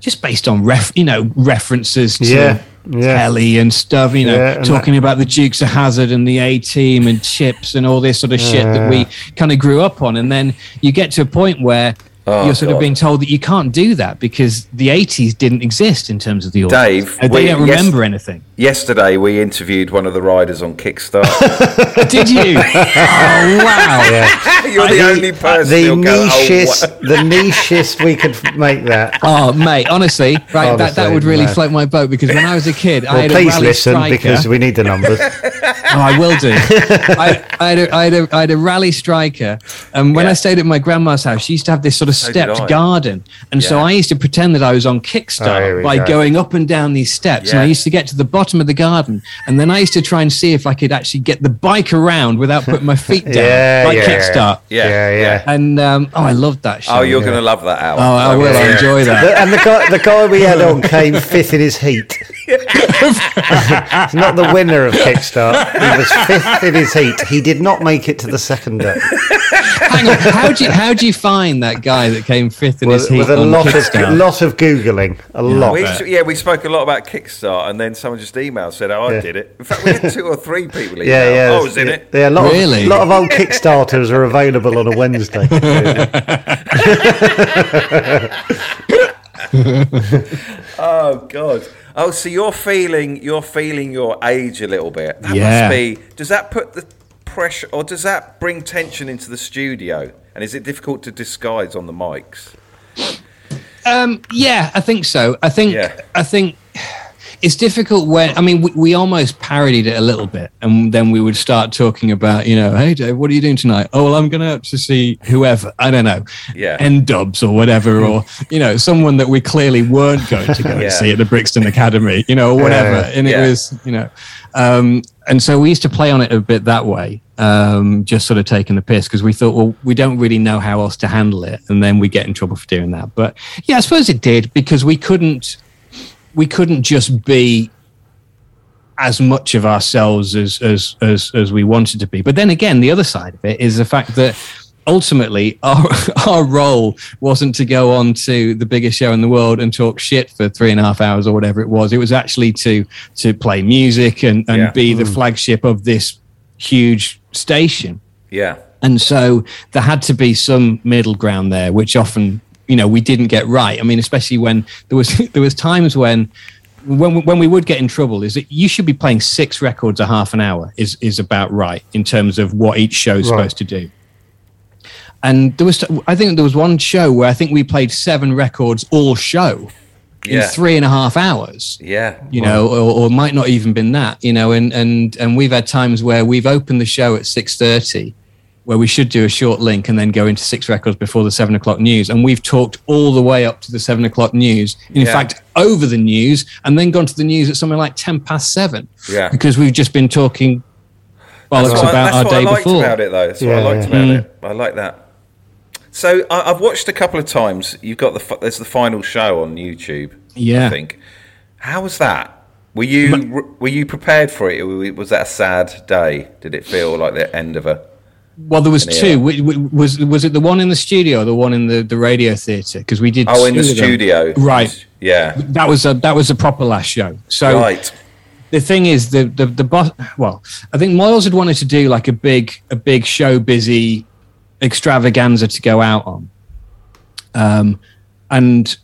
just based on ref, you know, references to Yeah, yeah. Kelly and stuff. You know, Yeah, and talking about the Dukes of Hazzard and the A Team and chips and all this sort of shit that we kind of grew up on. And then you get to a point where. Oh, you're sort God. of being told that you can't do that because the 80s didn't exist in terms of the audience. Dave, Uh, they we- don't yes- remember anything. Yesterday, we interviewed one of the riders on Kickstarter. Did you? oh wow! You're the uh, only person the who'll go, oh, nichest, the nichest we could make that. Oh, mate, honestly, right, that, that would really no. float my boat because when I was a kid, I Well, had a please rally listen striker. because we need the numbers. Oh, I will do. I, I, had a, I, had a, I had a Raleigh Striker, and when Yeah. I stayed at my grandma's house, she used to have this sort of So stepped garden, and so I used to pretend that I was on Oh, Kickstarter we by go. going up and down these steps, and I used to get to the bottom bottom of the garden, and then I used to try and see if I could actually get the bike around without putting my feet down, Yeah, like yeah. kickstart. Yeah, yeah, yeah. And um, oh, I loved that show. Oh, you're going to love that, Al. Oh, I will. I enjoy that. The- and the guy, the guy we had on came fifth in his heat. He's not the winner of Kickstart. He was fifth in his heat. He did not make it to the second day. Hang on, how do you how do you find that guy that came fifth in his With, heat with a on lot of Kickstarter? lot of googling, a lot. We, yeah, we spoke a lot about Kickstart, and then someone just emailed said, "Oh, I Yeah. did it." In fact, we had two or three people email. Yeah, yeah. Oh, I was in yeah, it. Yeah, a lot Really? of lot of old Kickstarters are available on a Wednesday. Oh God. Oh, so you're feeling you're feeling your age a little bit. That Yeah. must be. Does that put the pressure, or does that bring tension into the studio? And is it difficult to disguise on the mics? Um, yeah, I think so. I think Yeah. I think it's difficult when I mean we, we almost parodied it a little bit, and then we would start talking about you know, hey Dave, what are you doing tonight? Oh well, I'm going out to see whoever I don't know, Yeah. N-Dubz or whatever, or you know, someone that we clearly weren't going to go Yeah. and see at the Brixton Academy, you know, or whatever. Yeah. And it Yeah. was you know, um, and so we used to play on it a bit that way. Um, just sort of taking the piss because we thought, well, we don't really know how else to handle it, and then we get in trouble for doing that. But yeah, I suppose it did because we couldn't we couldn't just be as much of ourselves as as as as we wanted to be. But then again, the other side of it is the fact that ultimately our our role wasn't to go on to the biggest show in the world and talk shit for three and a half hours or whatever it was. It was actually to to play music and and Yeah. be the hmm. flagship of this huge station Yeah. and so there had to be some middle ground there which often you know we didn't get right i mean especially when there was there was times when when we, when we would get in trouble is that you should be playing six records a half an hour is is about right in terms of what each show is Right. supposed to do and there was i think there was one show where i think we played seven records all show in Yeah. three and a half hours Yeah. you know, or, or might not even been that, you know, and and and we've had times where we've opened the show at six thirty, where we should do a short link and then go into six records before the seven o'clock news, and we've talked all the way up to the seven o'clock news. In Yeah. fact, over the news, and then gone to the news at something like ten past seven, Yeah. because we've just been talking bollocks That's what, about that's our what day I liked before. about it, though. That's what I liked yeah. about Mm. it. I like that. So I, I've watched a couple of times. You've got the fi- there's the final show on YouTube. Yeah. I think. How was that? Were you were you prepared for it? Was that a sad day? Did it feel like the end of a? Well, there was two. Uh, Wh- Was was it the one in the studio, or the one in the, the radio theatre? Because we did. Oh, in the studio. Right. Yeah. That was a that was a proper last show. So Right. the thing is the the the boss well i think Moyles had wanted to do like a big a big show busy extravaganza to go out on um and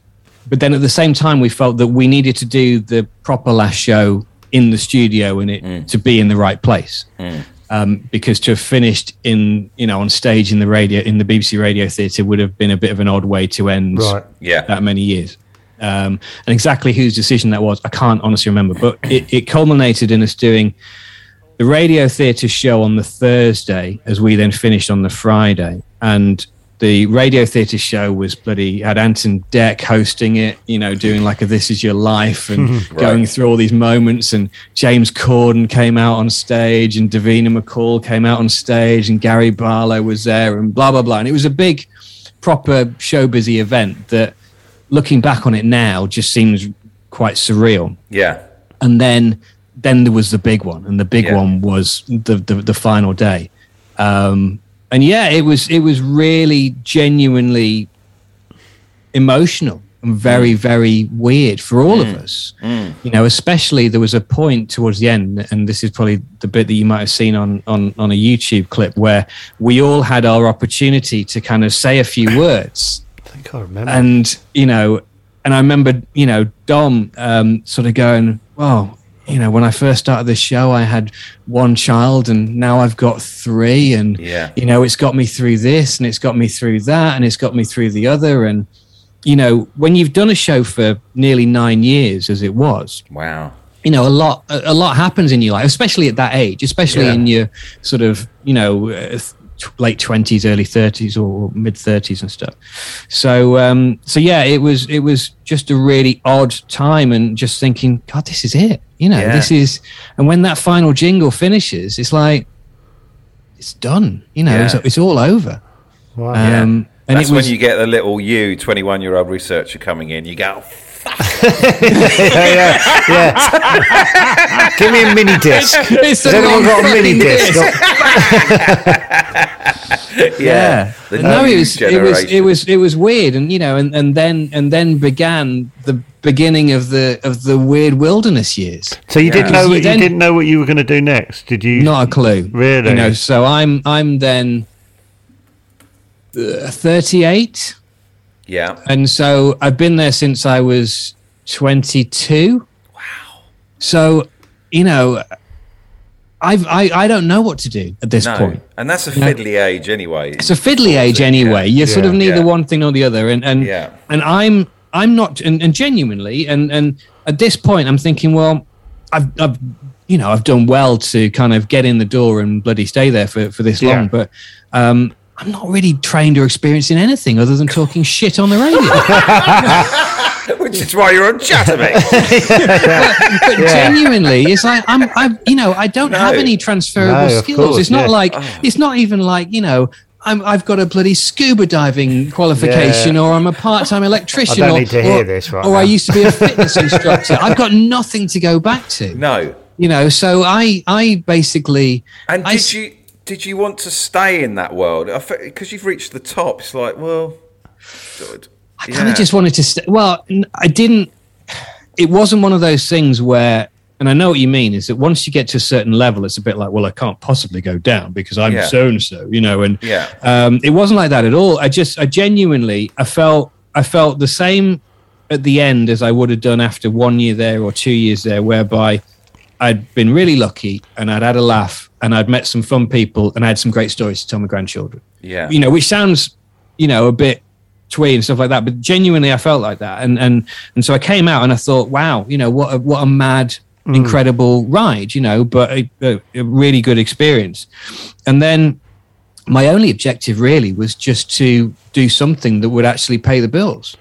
but then at the same time we felt that we needed to do the proper last show in the studio and it mm. to be in the right place mm. Um, because to have finished in you know on stage in the radio in the bbc radio theatre would have been a bit of an odd way to end Right. Yeah. that many years. Um, and exactly whose decision that was, I can't honestly remember. But it, it culminated in us doing the radio theatre show on the Thursday, as we then finished on the Friday. And the radio theatre show was bloody had Ant and Dec hosting it, you know, doing like a "This Is Your Life" and going through all these moments. And James Corden came out on stage, and Davina McCall came out on stage, and Gary Barlow was there, and blah blah blah. And it was a big, proper show busy event that, looking back on it now, just seems quite surreal Yeah. and then then there was the big one and the big Yeah. one was the, the the final day um and yeah it was it was really genuinely emotional and very mm. very weird for all of mm. us. Mm. You know especially there was a point towards the end and this is probably the bit that you might have seen on on on a youtube clip where we all had our opportunity to kind of say a few words. I think I remember. and you know and i remember you know dom um, sort of going well you know when i first started this show i had one child and now i've got three and Yeah. you know it's got me through this and it's got me through that and it's got me through the other and you know when you've done a show for nearly nine years as it was Wow. you know a lot a, lot happens in your life especially at that age especially Yeah. in your sort of you know uh, t- late twenties, early thirties, or mid thirties and stuff. So, um, so yeah, it was it was just a really odd time, and just thinking, God, this is it. You know, Yeah. this is. And when that final jingle finishes, it's like it's done. You know, it's, Yeah. it's all over. Wow. Yeah. Um, and That's it was when you get the little you, 21 year old researcher coming in. You go, yeah, yeah, yeah. Give me a mini disc. It's Has anyone got a mini disc? yeah. the no, it was, it was it was it was weird, and you know, and, and then and then began the beginning of the of the weird wilderness years. So you didn't know You you then- didn't know what you were going to do next, did you? Not a clue, Really? You know, so I'm I'm then uh, 38, Yeah. and so I've been there since I was 22. Wow. So, you know, I've I I don't know what to do at this No. point. And that's a No. fiddly age anyway. it's a fiddly age anyway. You're sort of neither Yeah. one thing or the other, and and Yeah. and I'm I'm not, and, and genuinely, and and at this point, I'm thinking, well, I've I've you know I've done well to kind of get in the door and bloody stay there for for this Yeah. long, but um, I'm not really trained or experienced in anything other than talking shit on the radio. Which is why you're on Chatabix. but genuinely, it's like I'm, I'm, you know, I don't have any transferable No, skills. course, it's not yeah. like, it's not even like, you know, I'm, I've got a bloody scuba diving qualification, Yeah. or I'm a part-time electrician, I don't or, need to hear or- this right or I used to be a fitness instructor. I've got nothing to go back to. no. You know, so I, I basically, And I did you did you want to stay in that world? Because you've reached the top. It's like, well, good. I kind of just wanted to stay. Well, I didn't. It wasn't one of those things where, and I know what you mean, is that once you get to a certain level, it's a bit like, well, I can't possibly go down because I'm so and so, you know. And Yeah. um, it wasn't like that at all. I just, I genuinely, I felt, I felt the same at the end as I would have done after one year there or two years there, whereby I'd been really lucky and I'd had a laugh and I'd met some fun people and I had some great stories to tell my grandchildren Yeah. you know, which sounds, you know, a bit twee and stuff like that, but genuinely I felt like that. And and and so I came out and I thought, wow, you know, what a, what a mad, mm. incredible ride, you know, but a, a, a really good experience. And then my only objective really was just to do something that would actually pay the bills.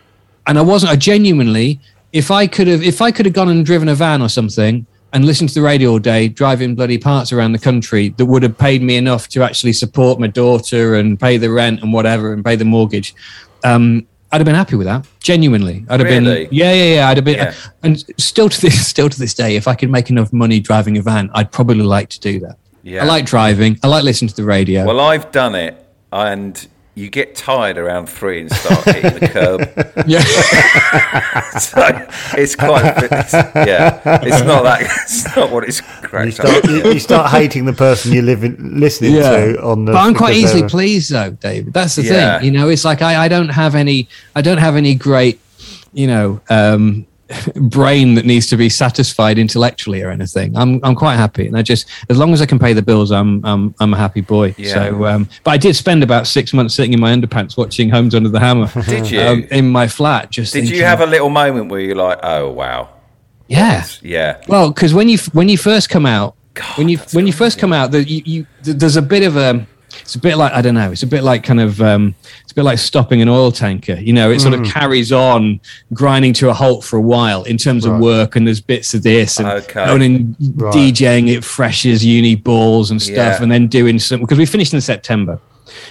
And I wasn't, I genuinely, if I could have, if I could have gone and driven a van or something and listen to the radio all day, driving bloody parts around the country that would have paid me enough to actually support my daughter and pay the rent and whatever and pay the mortgage, um, I'd have been happy with that. Genuinely, I'd have Really? been, yeah, yeah, yeah. I'd have been, Yeah. and still to this, still to this day, if I could make enough money driving a van, I'd probably like to do that. Yeah. I like driving. I like listening to the radio. Well, I've done it, and you get tired around three and start hitting the curb. yeah. So it's quite, it's, yeah. It's not that. It's not what it's You start, up. you, you start hating the person you're living, listening to on the. but I'm quite easily they're- pleased though, David. That's the Yeah. thing. You know, it's like I, I don't have any I don't have any great, you know, um brain that needs to be satisfied intellectually or anything. I'm I'm quite happy. And I just as long as I can pay the bills, I'm I'm I'm a happy boy. Yeah. So um but I did spend about six months sitting in my underpants watching Homes Under the Hammer. Did you? Um, in my flat just Did you have a little moment where you're like, oh wow, Yeah. yeah, Well, because when you when you first come out, when you when you first come out, the, you, you th- there's a bit of a it's a bit like I don't know, it's a bit like kind of um, it's a bit like stopping an oil tanker. You know, it sort of carries on grinding to a halt for a while in terms of work, and there's bits of this and Okay. going and DJing it fresh as uni balls and stuff, Yeah. and then doing some because we finished in September.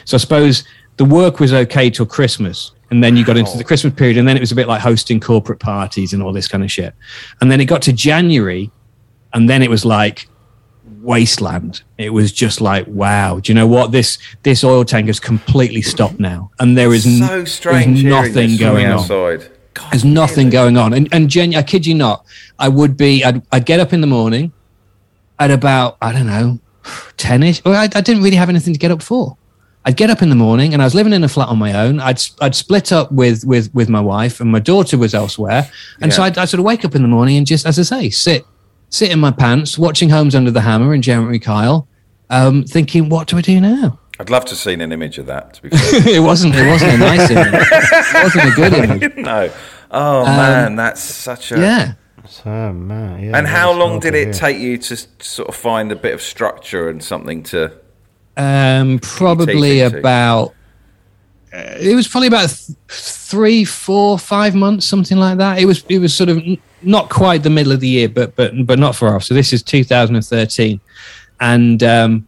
So I suppose the work was okay till Christmas. And then you got into the Christmas period, and then it was a bit like hosting corporate parties and all this kind of shit. And then it got to January, and then it was like wasteland. It was just like, wow, do you know what? This this oil tank has completely stopped now. And there is so strange. nothing going on. outside. God, There's nothing going on. And and Jen, I kid you not, I would be I'd, I'd get up in the morning at about, I don't know, 10ish. Well, I, I didn't really have anything to get up for. I'd get up in the morning and I was living in a flat on my own. I'd I'd split up with with with my wife and my daughter was elsewhere. And so I'd, I'd sort of wake up in the morning and just, as I say, sit sit in my pants, watching Homes Under the Hammer and Jeremy Kyle, um, thinking, what do I do now? I'd love to have seen an image of that. To be it wasn't it wasn't a nice image. It wasn't a good image. no. Oh man, that's such a. Um, Yeah. Oh, man, yeah, And how long did it hear. take you to sort of find a bit of structure and something to um, probably into? about. Uh, it was probably about th- three, four, five months, something like that. It was. It was sort of n- not quite the middle of the year, but but but not far off. So this is 2013, and um,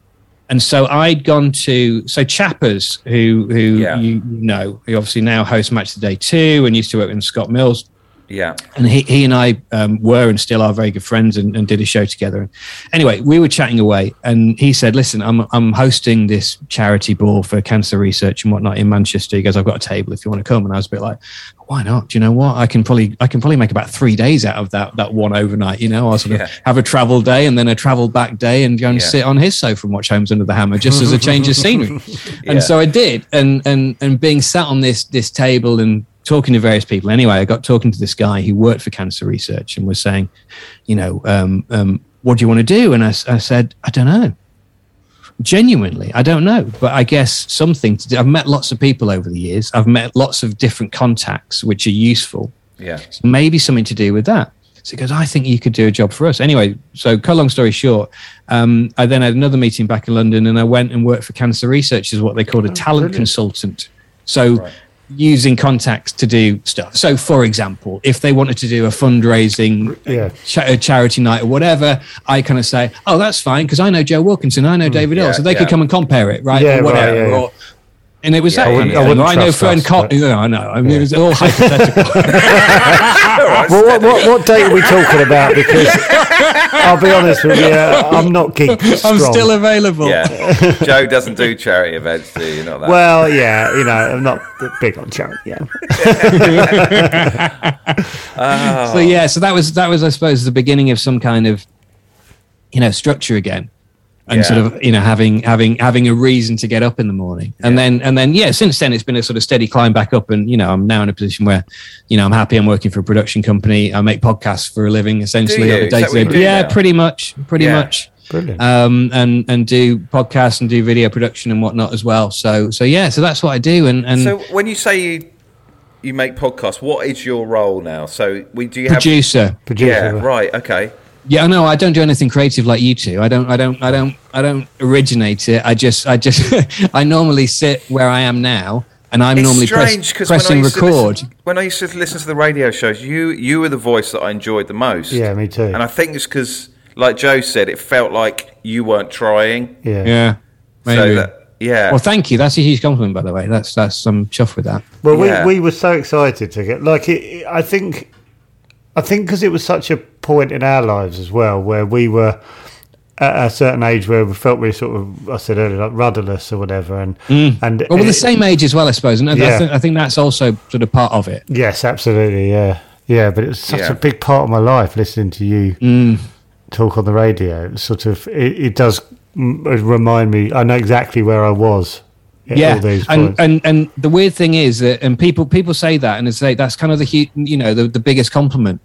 and so I'd gone to so Chappers, who who Yeah. you know, who obviously now hosts Match of the Day two, and used to work in Scott Mills Yeah. and he, he and I um, were and still are very good friends and, and did a show together. And anyway, we were chatting away, and he said, "Listen, I'm I'm hosting this charity ball for cancer research and whatnot in Manchester." He goes, "I've got a table if you want to come." And I was a bit like, "Why not? Do you know what? I can probably I can probably make about three days out of that that one overnight. You know, I'll sort of Yeah. have a travel day and then a travel back day and go and Yeah. sit on his sofa and watch Homes Under the Hammer just as a change of scenery." Yeah. And so I did, and and and being sat on this this table and talking to various people. Anyway, I got talking to this guy who worked for cancer research and was saying, you know, um, um, what do you want to do? And I said, I don't know. Genuinely, I don't know, but I guess something to do. I've met lots of people over the years. I've met lots of different contacts, which are useful Yeah. maybe something to do with that. So he goes, I think you could do a job for us. Anyway, so cut long story short, um, I then had another meeting back in London and I went and worked for cancer research as what they called a talent consultant. So Right. Using contacts to do stuff. So for example, if they wanted to do a fundraising Yeah. cha- charity night or whatever, I kind of say, oh, that's fine because I know Joe Wilkinson, I know hmm. David Hill, yeah, so they yeah. could come and compare it, right? Yeah, or right, whatever. yeah, yeah. Or, and it was Yeah, that I kind wouldn't- of I thing. wouldn't I know trust Fearne Cotton. but- Yeah, I know. I mean, it was all hypothetical. Well, what, what, what date are we talking about? Because I'll be honest with you, I'm not geek I'm still available. Yeah. Joe doesn't do charity events, do you? Not that. Well, yeah, you know, I'm not big on charity. Yeah, So yeah, so that was that was I suppose the beginning of some kind of you know structure again, and Yeah. sort of you know having having having a reason to get up in the morning, and then and then yeah, since then it's been a sort of steady climb back up, and you know I'm now in a position where you know I'm happy. I'm working for a production company. I make podcasts for a living, essentially on a Is that what day you to do day. Yeah, now? pretty much, pretty Yeah. much. brilliant. Um, and and do podcasts and do video production and whatnot as well. So so yeah, so that's what I do. And and so when you say you you make podcasts, what is your role now? So we do you have producer. Producer. Yeah, right. Okay. Yeah, no, I don't do anything creative like you two. I don't, I don't, I don't, I don't originate it. I just, I just, I normally sit where I am now, and I'm It's normally press, strange because when I pressing used record. listen, when I used to listen to the radio shows, you you were the voice that I enjoyed the most. Yeah, me too. And I think it's because, like Joe said, it felt like you weren't trying. yeah. Yeah, So that yeah. well, thank you. That's a huge compliment, by the way. That's that's I'm chuffed with that. Well, Yeah. we, we were so excited to get like it. I think, I think because it was such a point in our lives as well, where we were at a certain age where we felt we sort of, I said earlier, like rudderless or whatever, and and Well, we're the same age as well, I suppose, and I, think, I think that's also sort of part of it. Yes, absolutely. Yeah, yeah. But it was such Yeah. a big part of my life listening to you Mm. talk on the radio. It sort of, it, it does mm, remind me. I know exactly where I was. At yeah all these and, and and the weird thing is that and people people say that and it's like that's kind of the you know the, the biggest compliment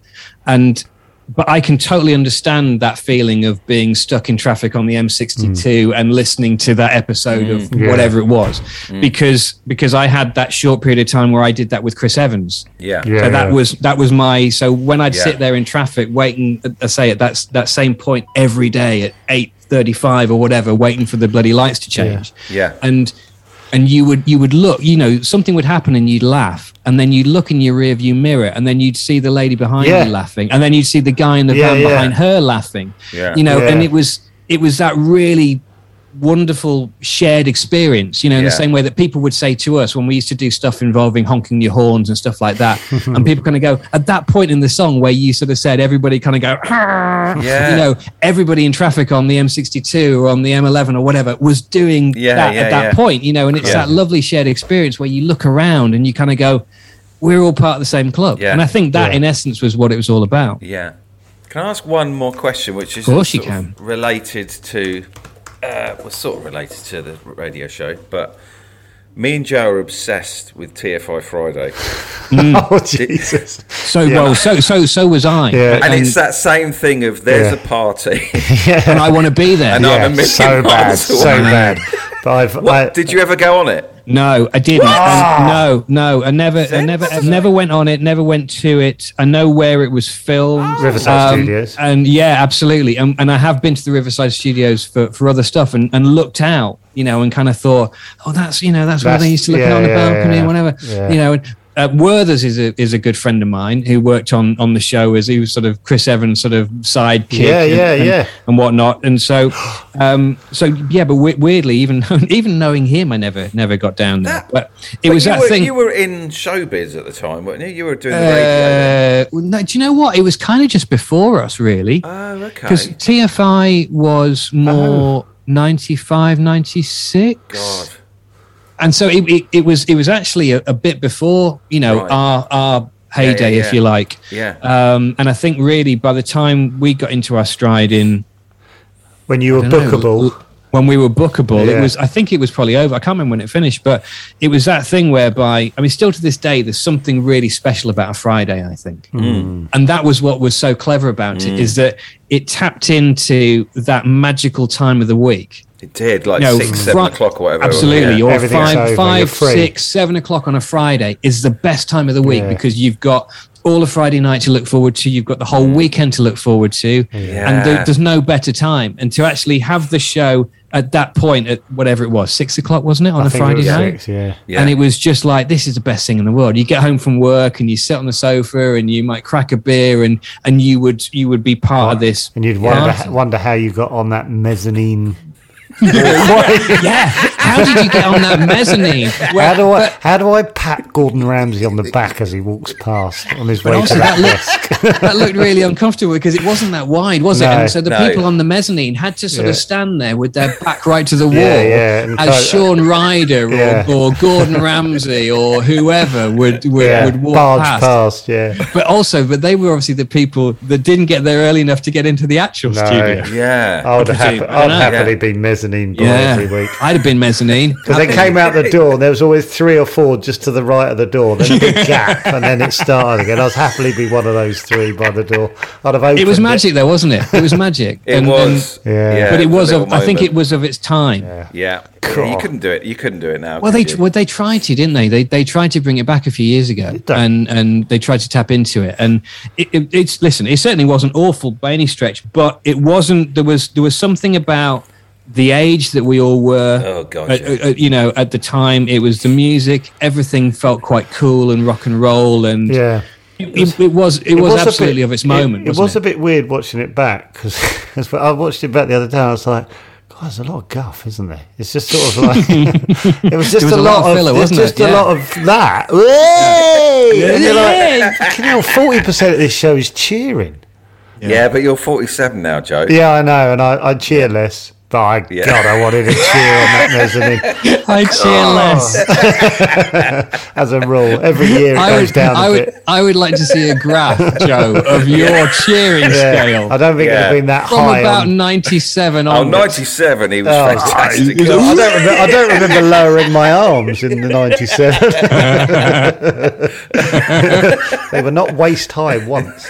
and but I can totally understand that feeling of being stuck in traffic on the M62 mm. and listening to that episode of Mm. Yeah. whatever it was mm. because because I had that short period of time where I did that with Chris Evans yeah. Yeah. so that was that was my so when I'd Yeah. sit there in traffic waiting I say at that that same point every day at 8:35 or whatever waiting for the bloody lights to change Yeah. and and you would you would look you know something would happen and you'd laugh and then you'd look in your rear view mirror and then you'd see the lady behind Yeah. you laughing and then you'd see the guy in the Yeah, van yeah. behind her laughing Yeah. you know Yeah. and it was it was that really wonderful shared experience you know in the same way that people would say to us when we used to do stuff involving honking your horns and stuff like that and people kind of go at that point in the song where you sort of said everybody kind of go Yeah. you know everybody in traffic on the m62 or on the m11 or whatever was doing Yeah, that yeah, at that yeah. point you know and it's Yeah. that lovely shared experience where you look around and you kind of go we're all part of the same club Yeah. and i think that Yeah. in essence was what it was all about Yeah. Can I ask one more question, which is Of course you can. related to, uh, well, sort of related to the radio show, but me and Joe are obsessed with TFI Friday, oh Jesus! so Yeah. well so so so was i Yeah. and, and, it's that same thing of there's Yeah. a party. and i want to be there And I- I'm a million so bad, so bad. But I've, what, I, did you ever go on it? No, I didn't. Ah. No, no, I never, I never, I never went on it. Never went to it. I know where it was filmed, Um, Riverside Studios. and yeah, absolutely. And, and I have been to the Riverside Studios for, for other stuff, and, and looked out you know, and kind of thought, oh, that's you know, that's, where they used to look yeah, on the yeah, balcony yeah, or whatever, you know. And, uh, Werther's is a is a good friend of mine who worked on on the show as he was sort of Chris Evans' sort of sidekick, Yeah, and, yeah, and, yeah. and whatnot. And so, um, so yeah, but we- weirdly, even even knowing him, I never never got down there. That- but it But was you that were, thing. You were in showbiz at the time, weren't you? You were doing the radio. Uh, well, no, do you know what? It was kind of just before us, really. Oh, okay. Because TFI was more 95, 96. God. And so it, it, it was it was actually a, a bit before, you know, Right. our our heyday, yeah, if yeah. you like. Yeah. Um, and I think really by the time we got into our stride in When you were I don't know, bookable. when we were bookable, Yeah. it was. I think it was probably over. I can't remember when it finished, but it was that thing whereby I mean, still to this day, there's something really special about a Friday. I think, Hmm. and that was what was so clever about it is that it tapped into that magical time of the week. It did, like You know, six, seven o'clock or whatever. Absolutely, Yeah. or Everything's five, you're six, seven o'clock on a Friday is the best time of the week Yeah. because you've got all of Friday night to look forward to. You've got the whole weekend to look forward to, and there, there's no better time. And to actually have the show at that point at whatever it was, six o'clock, wasn't it, on I a think it Friday was night? six, yeah. Yeah. And it was just like this is the best thing in the world. You get home from work and you sit on the sofa and you might crack a beer and and you would you would be part of this. And you'd wonder, wonder how you got on that mezzanine. yeah. How did you get on that mezzanine? how do I how do I pat Gordon Ramsay on the back as he walks past on his way to also that that desk? that looked really uncomfortable because it wasn't that wide, was it? And so the no. people on the mezzanine had to sort Yeah. of stand there with their back right to the wall Yeah, yeah, as so- uh, Shaun Ryder or, Yeah. or Gordon Ramsay or whoever would would, Yeah, would walk barge past. past. yeah. But also, but they were obviously the people that didn't get there early enough to get into the actual No. studio. Yeah. I would I have. I I'd happily Yeah. be mezzanine boy Yeah, every week. I'd have been mezzanine. Because they came out the door, and there was always three or four just to the right of the door, then a big gap, and then it started again. I'd happily be one of those three by the door. I'd have opened It was magic, though, wasn't it? It was magic. It And- was. Yeah. and- but it was. Of, I think it was of its time. Yeah. Yeah. God. You couldn't do it. You couldn't do it now. Well, they you? well they tried to, didn't they? They they tried to bring it back a few years ago, and and they tried to tap into it. And it, it, it's listen, it certainly wasn't awful by any stretch, but it wasn't. There was there was something about the age that we all were. Oh, God, uh, yeah. uh, uh, you know, at the time, it was the music. Everything felt quite cool and rock and roll, and Yeah. it, it, it was it, was, a bit- absolutely of its moment. It, it wasn't was a bit weird watching it back because I watched it back the other day. and I was like, God, there's a lot of guff, isn't there? It's just sort of like it was just was a, a lot, lot of of filler, it's wasn't just it? a lot of that. Hey! And you're like, fucking forty percent of this show is cheering. yeah, but you're 47 now, Joe. Yeah, I know, and I, I cheer less. But I, Yeah. God, I wanted to cheer on that mezzanine I cheer oh. less. as a rule. Every year it I goes would, down a I would, bit. I would like to see a graph, Joe, of your cheering Yeah. scale. I don't think Yeah. it's been that high. From high. about on, 97 Oh, on. 97, he was Oh, fantastic. I don't, remember, I don't remember lowering my arms in the 97. they were not waist high once.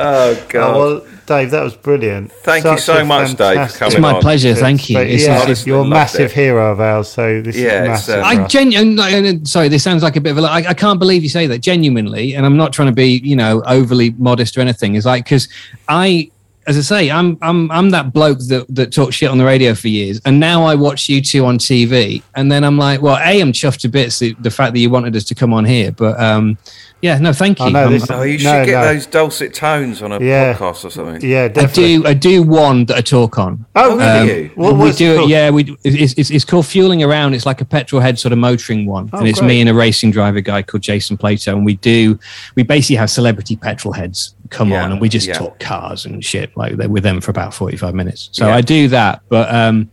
Oh, God. Oh, well, Dave, that was brilliant. Thank you so a much, Dave, for coming It's my on. pleasure. Thank you. But It's- yeah, it's- you're a massive it. hero of ours, so this Yeah, is massive. uh, I us. genuinely, sorry, this sounds like a bit of a. I, I can't believe you say that genuinely, and I'm not trying to be, you know, overly modest or anything. It's like because I, as I say, I'm I'm I'm that bloke that that talks shit on the radio for years, and now I watch you two on TV, and then I'm like, well, a, I'm chuffed to bits the, the fact that you wanted us to come on here, but um, yeah, no, thank you. I know I'm- this- Oh, you should No, get no. those dulcet tones on a Yeah. podcast or something. Yeah, definitely. I do, I do one that I talk on. Oh, Um, really? you? What we do it it, called? yeah. We it's, it's, it's called Fuelling Around. It's like a petrol head sort of motoring one, Oh, and it's great. me and a racing driver guy called Jason Plato, and we do we basically have celebrity petrol heads come Yeah, on, and we just yeah. talk cars and shit like that with them for about forty five minutes. So Yeah. I do that, but um,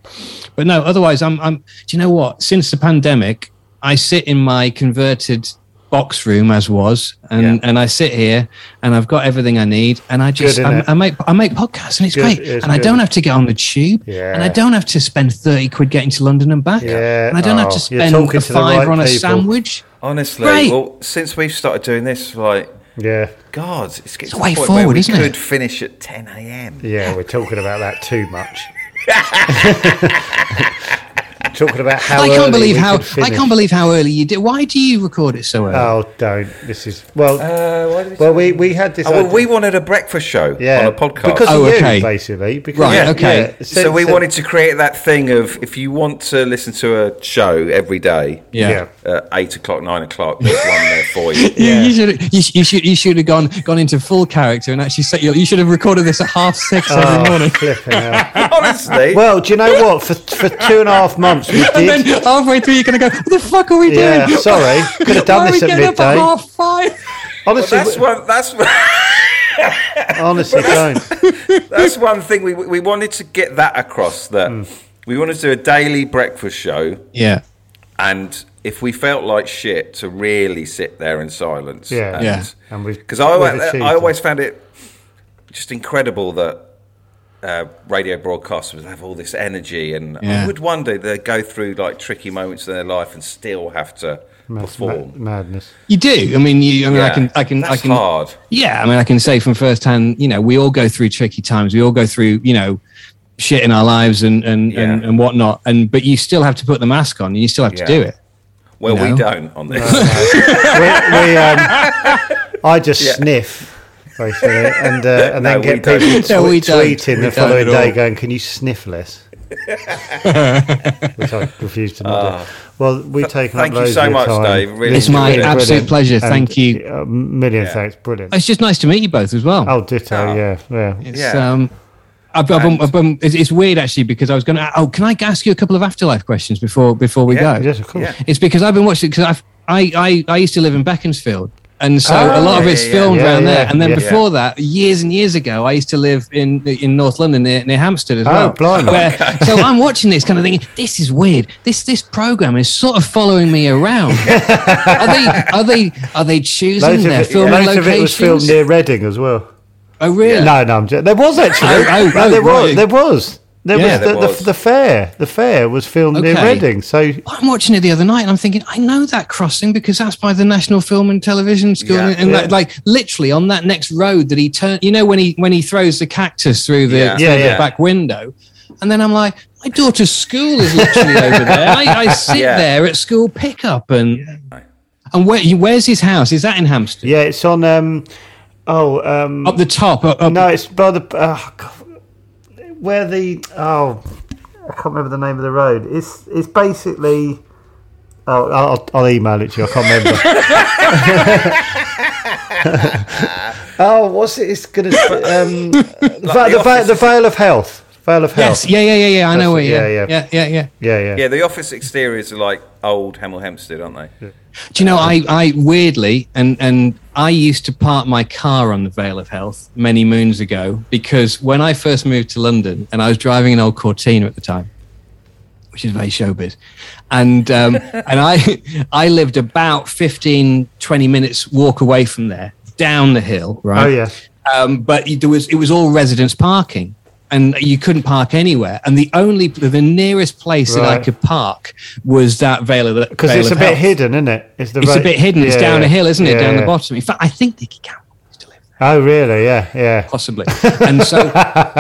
but no. Otherwise, I'm I'm. Do you know what? Since the pandemic, I sit in my converted box room as was and Yeah. and I sit here and I've got everything I need and I just Good, I. I make I make podcasts and it's Good, great it's and I good. don't have to get on the tube Yeah. and I don't have to spend 30 quid getting to London and back. Yeah. And I don't have Oh, to spend talking a to the fiver right on a people. sandwich. Honestly, Great. well, since we've started doing this, like, Yeah. God, it's getting It's to a way the point where forward, we isn't could it? finish at 10 a.m. Yeah, we're talking about that too much. talking about how I can't believe we how I can't believe how early you did. Why do you record it so early? Oh, don't. This is well. Uh, why did we well, we we had this. Oh, well, we wanted a breakfast show yeah on a podcast. because Oh, of you, okay. basically. Because, Right, yeah, okay. yeah. so we so- wanted to create that thing of if you want to listen to a show every day, yeah. yeah. uh, eight o'clock, nine o'clock, there's one there for you. You, you should you, you should you should have gone gone into full character and actually set your, you should have recorded this at half six every Oh, morning. Honestly, Well, do you know what? For for two and a half months we And then halfway through, you're going to go, what the fuck are we doing? Yeah, sorry. Could have done Why are this we at getting up at midday. half five? Honestly, that's one. That's one. honestly, don't. that's one thing we we wanted to get that across that Hmm. we wanted to do a daily breakfast show, Yeah. and if we felt like shit, to really sit there in silence. Yeah, and, Yeah. And we've Because I, we've always, achieved I always found it just incredible that uh, radio broadcasters have all this energy, and Yeah. I would wonder they go through like tricky moments in their life and still have to That's perform. ma- madness. You do. I mean, you. I mean, I can. I can. I that's can. hard. Yeah. I mean, I can say from first hand. You know, we all go through tricky times. We all go through. You know, shit in our lives and and and, Yeah. and whatnot. And but you still have to put the mask on. and You still have Yeah. to do it. Well, You we don't on this. we, we, um, I just Yeah. sniff. Basically, and uh, and No, then get don't. people No, we tw- don't. tweeting the following day, going, "Can you sniff less?" Which I refuse to not do. Well, we've taken Ah. thank up you loads so much, time. Dave. Really It's my enjoyed it. absolute pleasure. And, Thank you. A million Yeah. thanks. Brilliant. It's just nice to meet you both as well. Oh, ditto. Oh. Yeah, yeah. It's, Yeah. um, I've, I've, And- I've, um, it's, it's weird actually because I was going to. Oh, can I ask you a couple of afterlife questions before before we Yeah. go? Yes, of course. Yeah. It's because I've been watching because I I I used to live in Beaconsfield. And so Oh, a lot of ah, it's yeah, filmed yeah. around Yeah, there. yeah, And then yeah. before that, years and years ago, I used to live in in North London near, near Hampstead as Oh, well. blimey. Where- So I'm watching this kind of thinking, this is weird. This this program is sort of following me around. are they are they are they choosing Loads, their it, filming loads of it was filmed near Reading as well. oh really? No, no, I'm just, there was actually. Oh, oh, No, oh, there was. There was. There Yeah, was, the, there the, was. the fair. The fair was filmed near Reading. So I'm watching it the other night and I'm thinking, I know that crossing because that's by the National Film and Television School. Yeah. and Yeah. Like, like literally on that next road that he turned, you know, when he when he throws the cactus through the, Yeah. through Yeah, the yeah. back window. And then I'm like, my daughter's school is literally over there. I, I sit Yeah. there at school pickup and and where where's his house? Is that in Hampstead? yeah, it's on. Um, oh, um, Up the top. Up, up, no, it's by the uh, God, where the oh, I can't remember the name of the road. It's it's basically. Oh, I'll, I'll email it to you. I can't remember. oh, what's it? It's gonna um, the, the the, office. the Vale of Health. Vale of Health. yes. Yeah. Yeah. Yeah. Yeah. I know where. That's Yeah. it, Yeah. yeah, Yeah. Yeah. Yeah. Yeah, yeah. Yeah, the office exteriors are like old Hemel Hempstead, aren't they? Do you know, I, I weirdly, and, and I used to park my car on the Vale of Health many moons ago because when I first moved to London and I was driving an old Cortina at the time, which is very showbiz, and um, and I I lived about 15, 20 minutes walk away from there, down the hill, right? Oh yeah. um, but there was it was all residence parking and you couldn't park anywhere and the only the nearest place that i could park was that vale of Because Vale it's a bit Health. hidden, isn't it? It's, the it's a bit hidden it's Yeah, down a hill isn't it yeah, down the bottom in fact i think Nicky Campbell used to live there Oh really? Yeah, yeah. possibly and so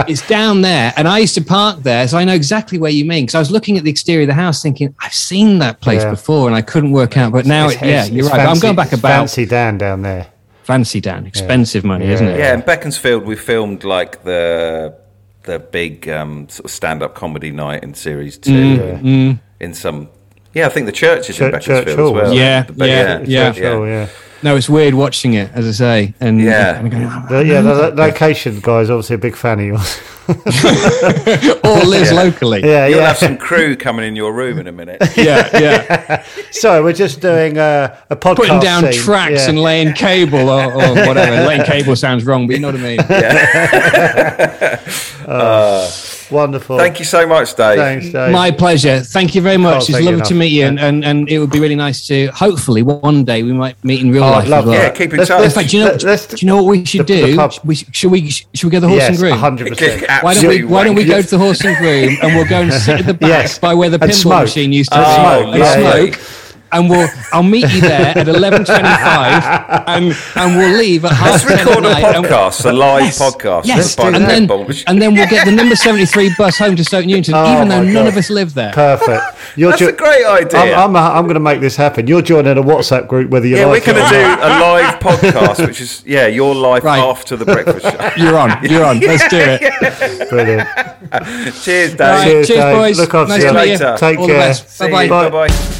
it's down there and i used to park there so i know exactly where you mean because i was looking at the exterior of the house thinking i've seen that place Yeah. before and i couldn't work out but now It's- it, yeah you're it's right i'm going back it's about fancy Dan down there. fancy dan expensive money isn't it Yeah, in Beaconsfield, we filmed like the the big um, sort of stand-up comedy night in series two in some. Yeah, I think the church is in Church- Beaconsfield as well. Yeah, The Be- yeah, yeah. Sure, yeah. No it's weird watching it as i say and Yeah. and going, "Oh, yeah, the, the location guy is obviously a big fan of yours. or lives locally yeah, You'll yeah. have some crew coming in your room in a minute. yeah yeah So we're just doing uh, a podcast. putting down scene. tracks yeah. and laying cable or, or whatever. laying cable sounds wrong, but you know what I mean. Wonderful. Thank you so much, Dave. Thanks, Dave. My pleasure. Thank you very much. Can't it's thank you lovely to meet you, and, and, and it would be really nice to hopefully one day we might meet in real Oh, life I'd love as well. Yeah, keep in Let's- touch. Let's- fact, do you know, Let- let's- do you know what we should the- the do? pub. we, should we should we go to the horse yes, and groom? hundred percent. Why don't we Why don't we go to the horse and groom and we'll go and sit at the back Yes. by where the pinball machine used to And be smoke, and yeah, yeah. Smoke. and we'll I'll meet you there at eleven twenty-five, and and we'll leave at half Let's record a night, and- podcast, a live Yes, podcast. Yes, by the and then and then we'll get the number seventy-three bus home to Stoke Newington, Oh even though my none of us live there. Perfect. You're That's a great idea. I'm, I'm, I'm going to make this happen. You're joining a WhatsApp group, whether you like yeah, we're going to do a live podcast, which is yeah, your life Right. after the breakfast show. You're on. You're on. Let's do it. Brilliant. Cheers, Dave. Right, Cheers, cheers, Dave. boys. Look after nice you. Later. Take All care. the best. See Bye bye. Bye bye.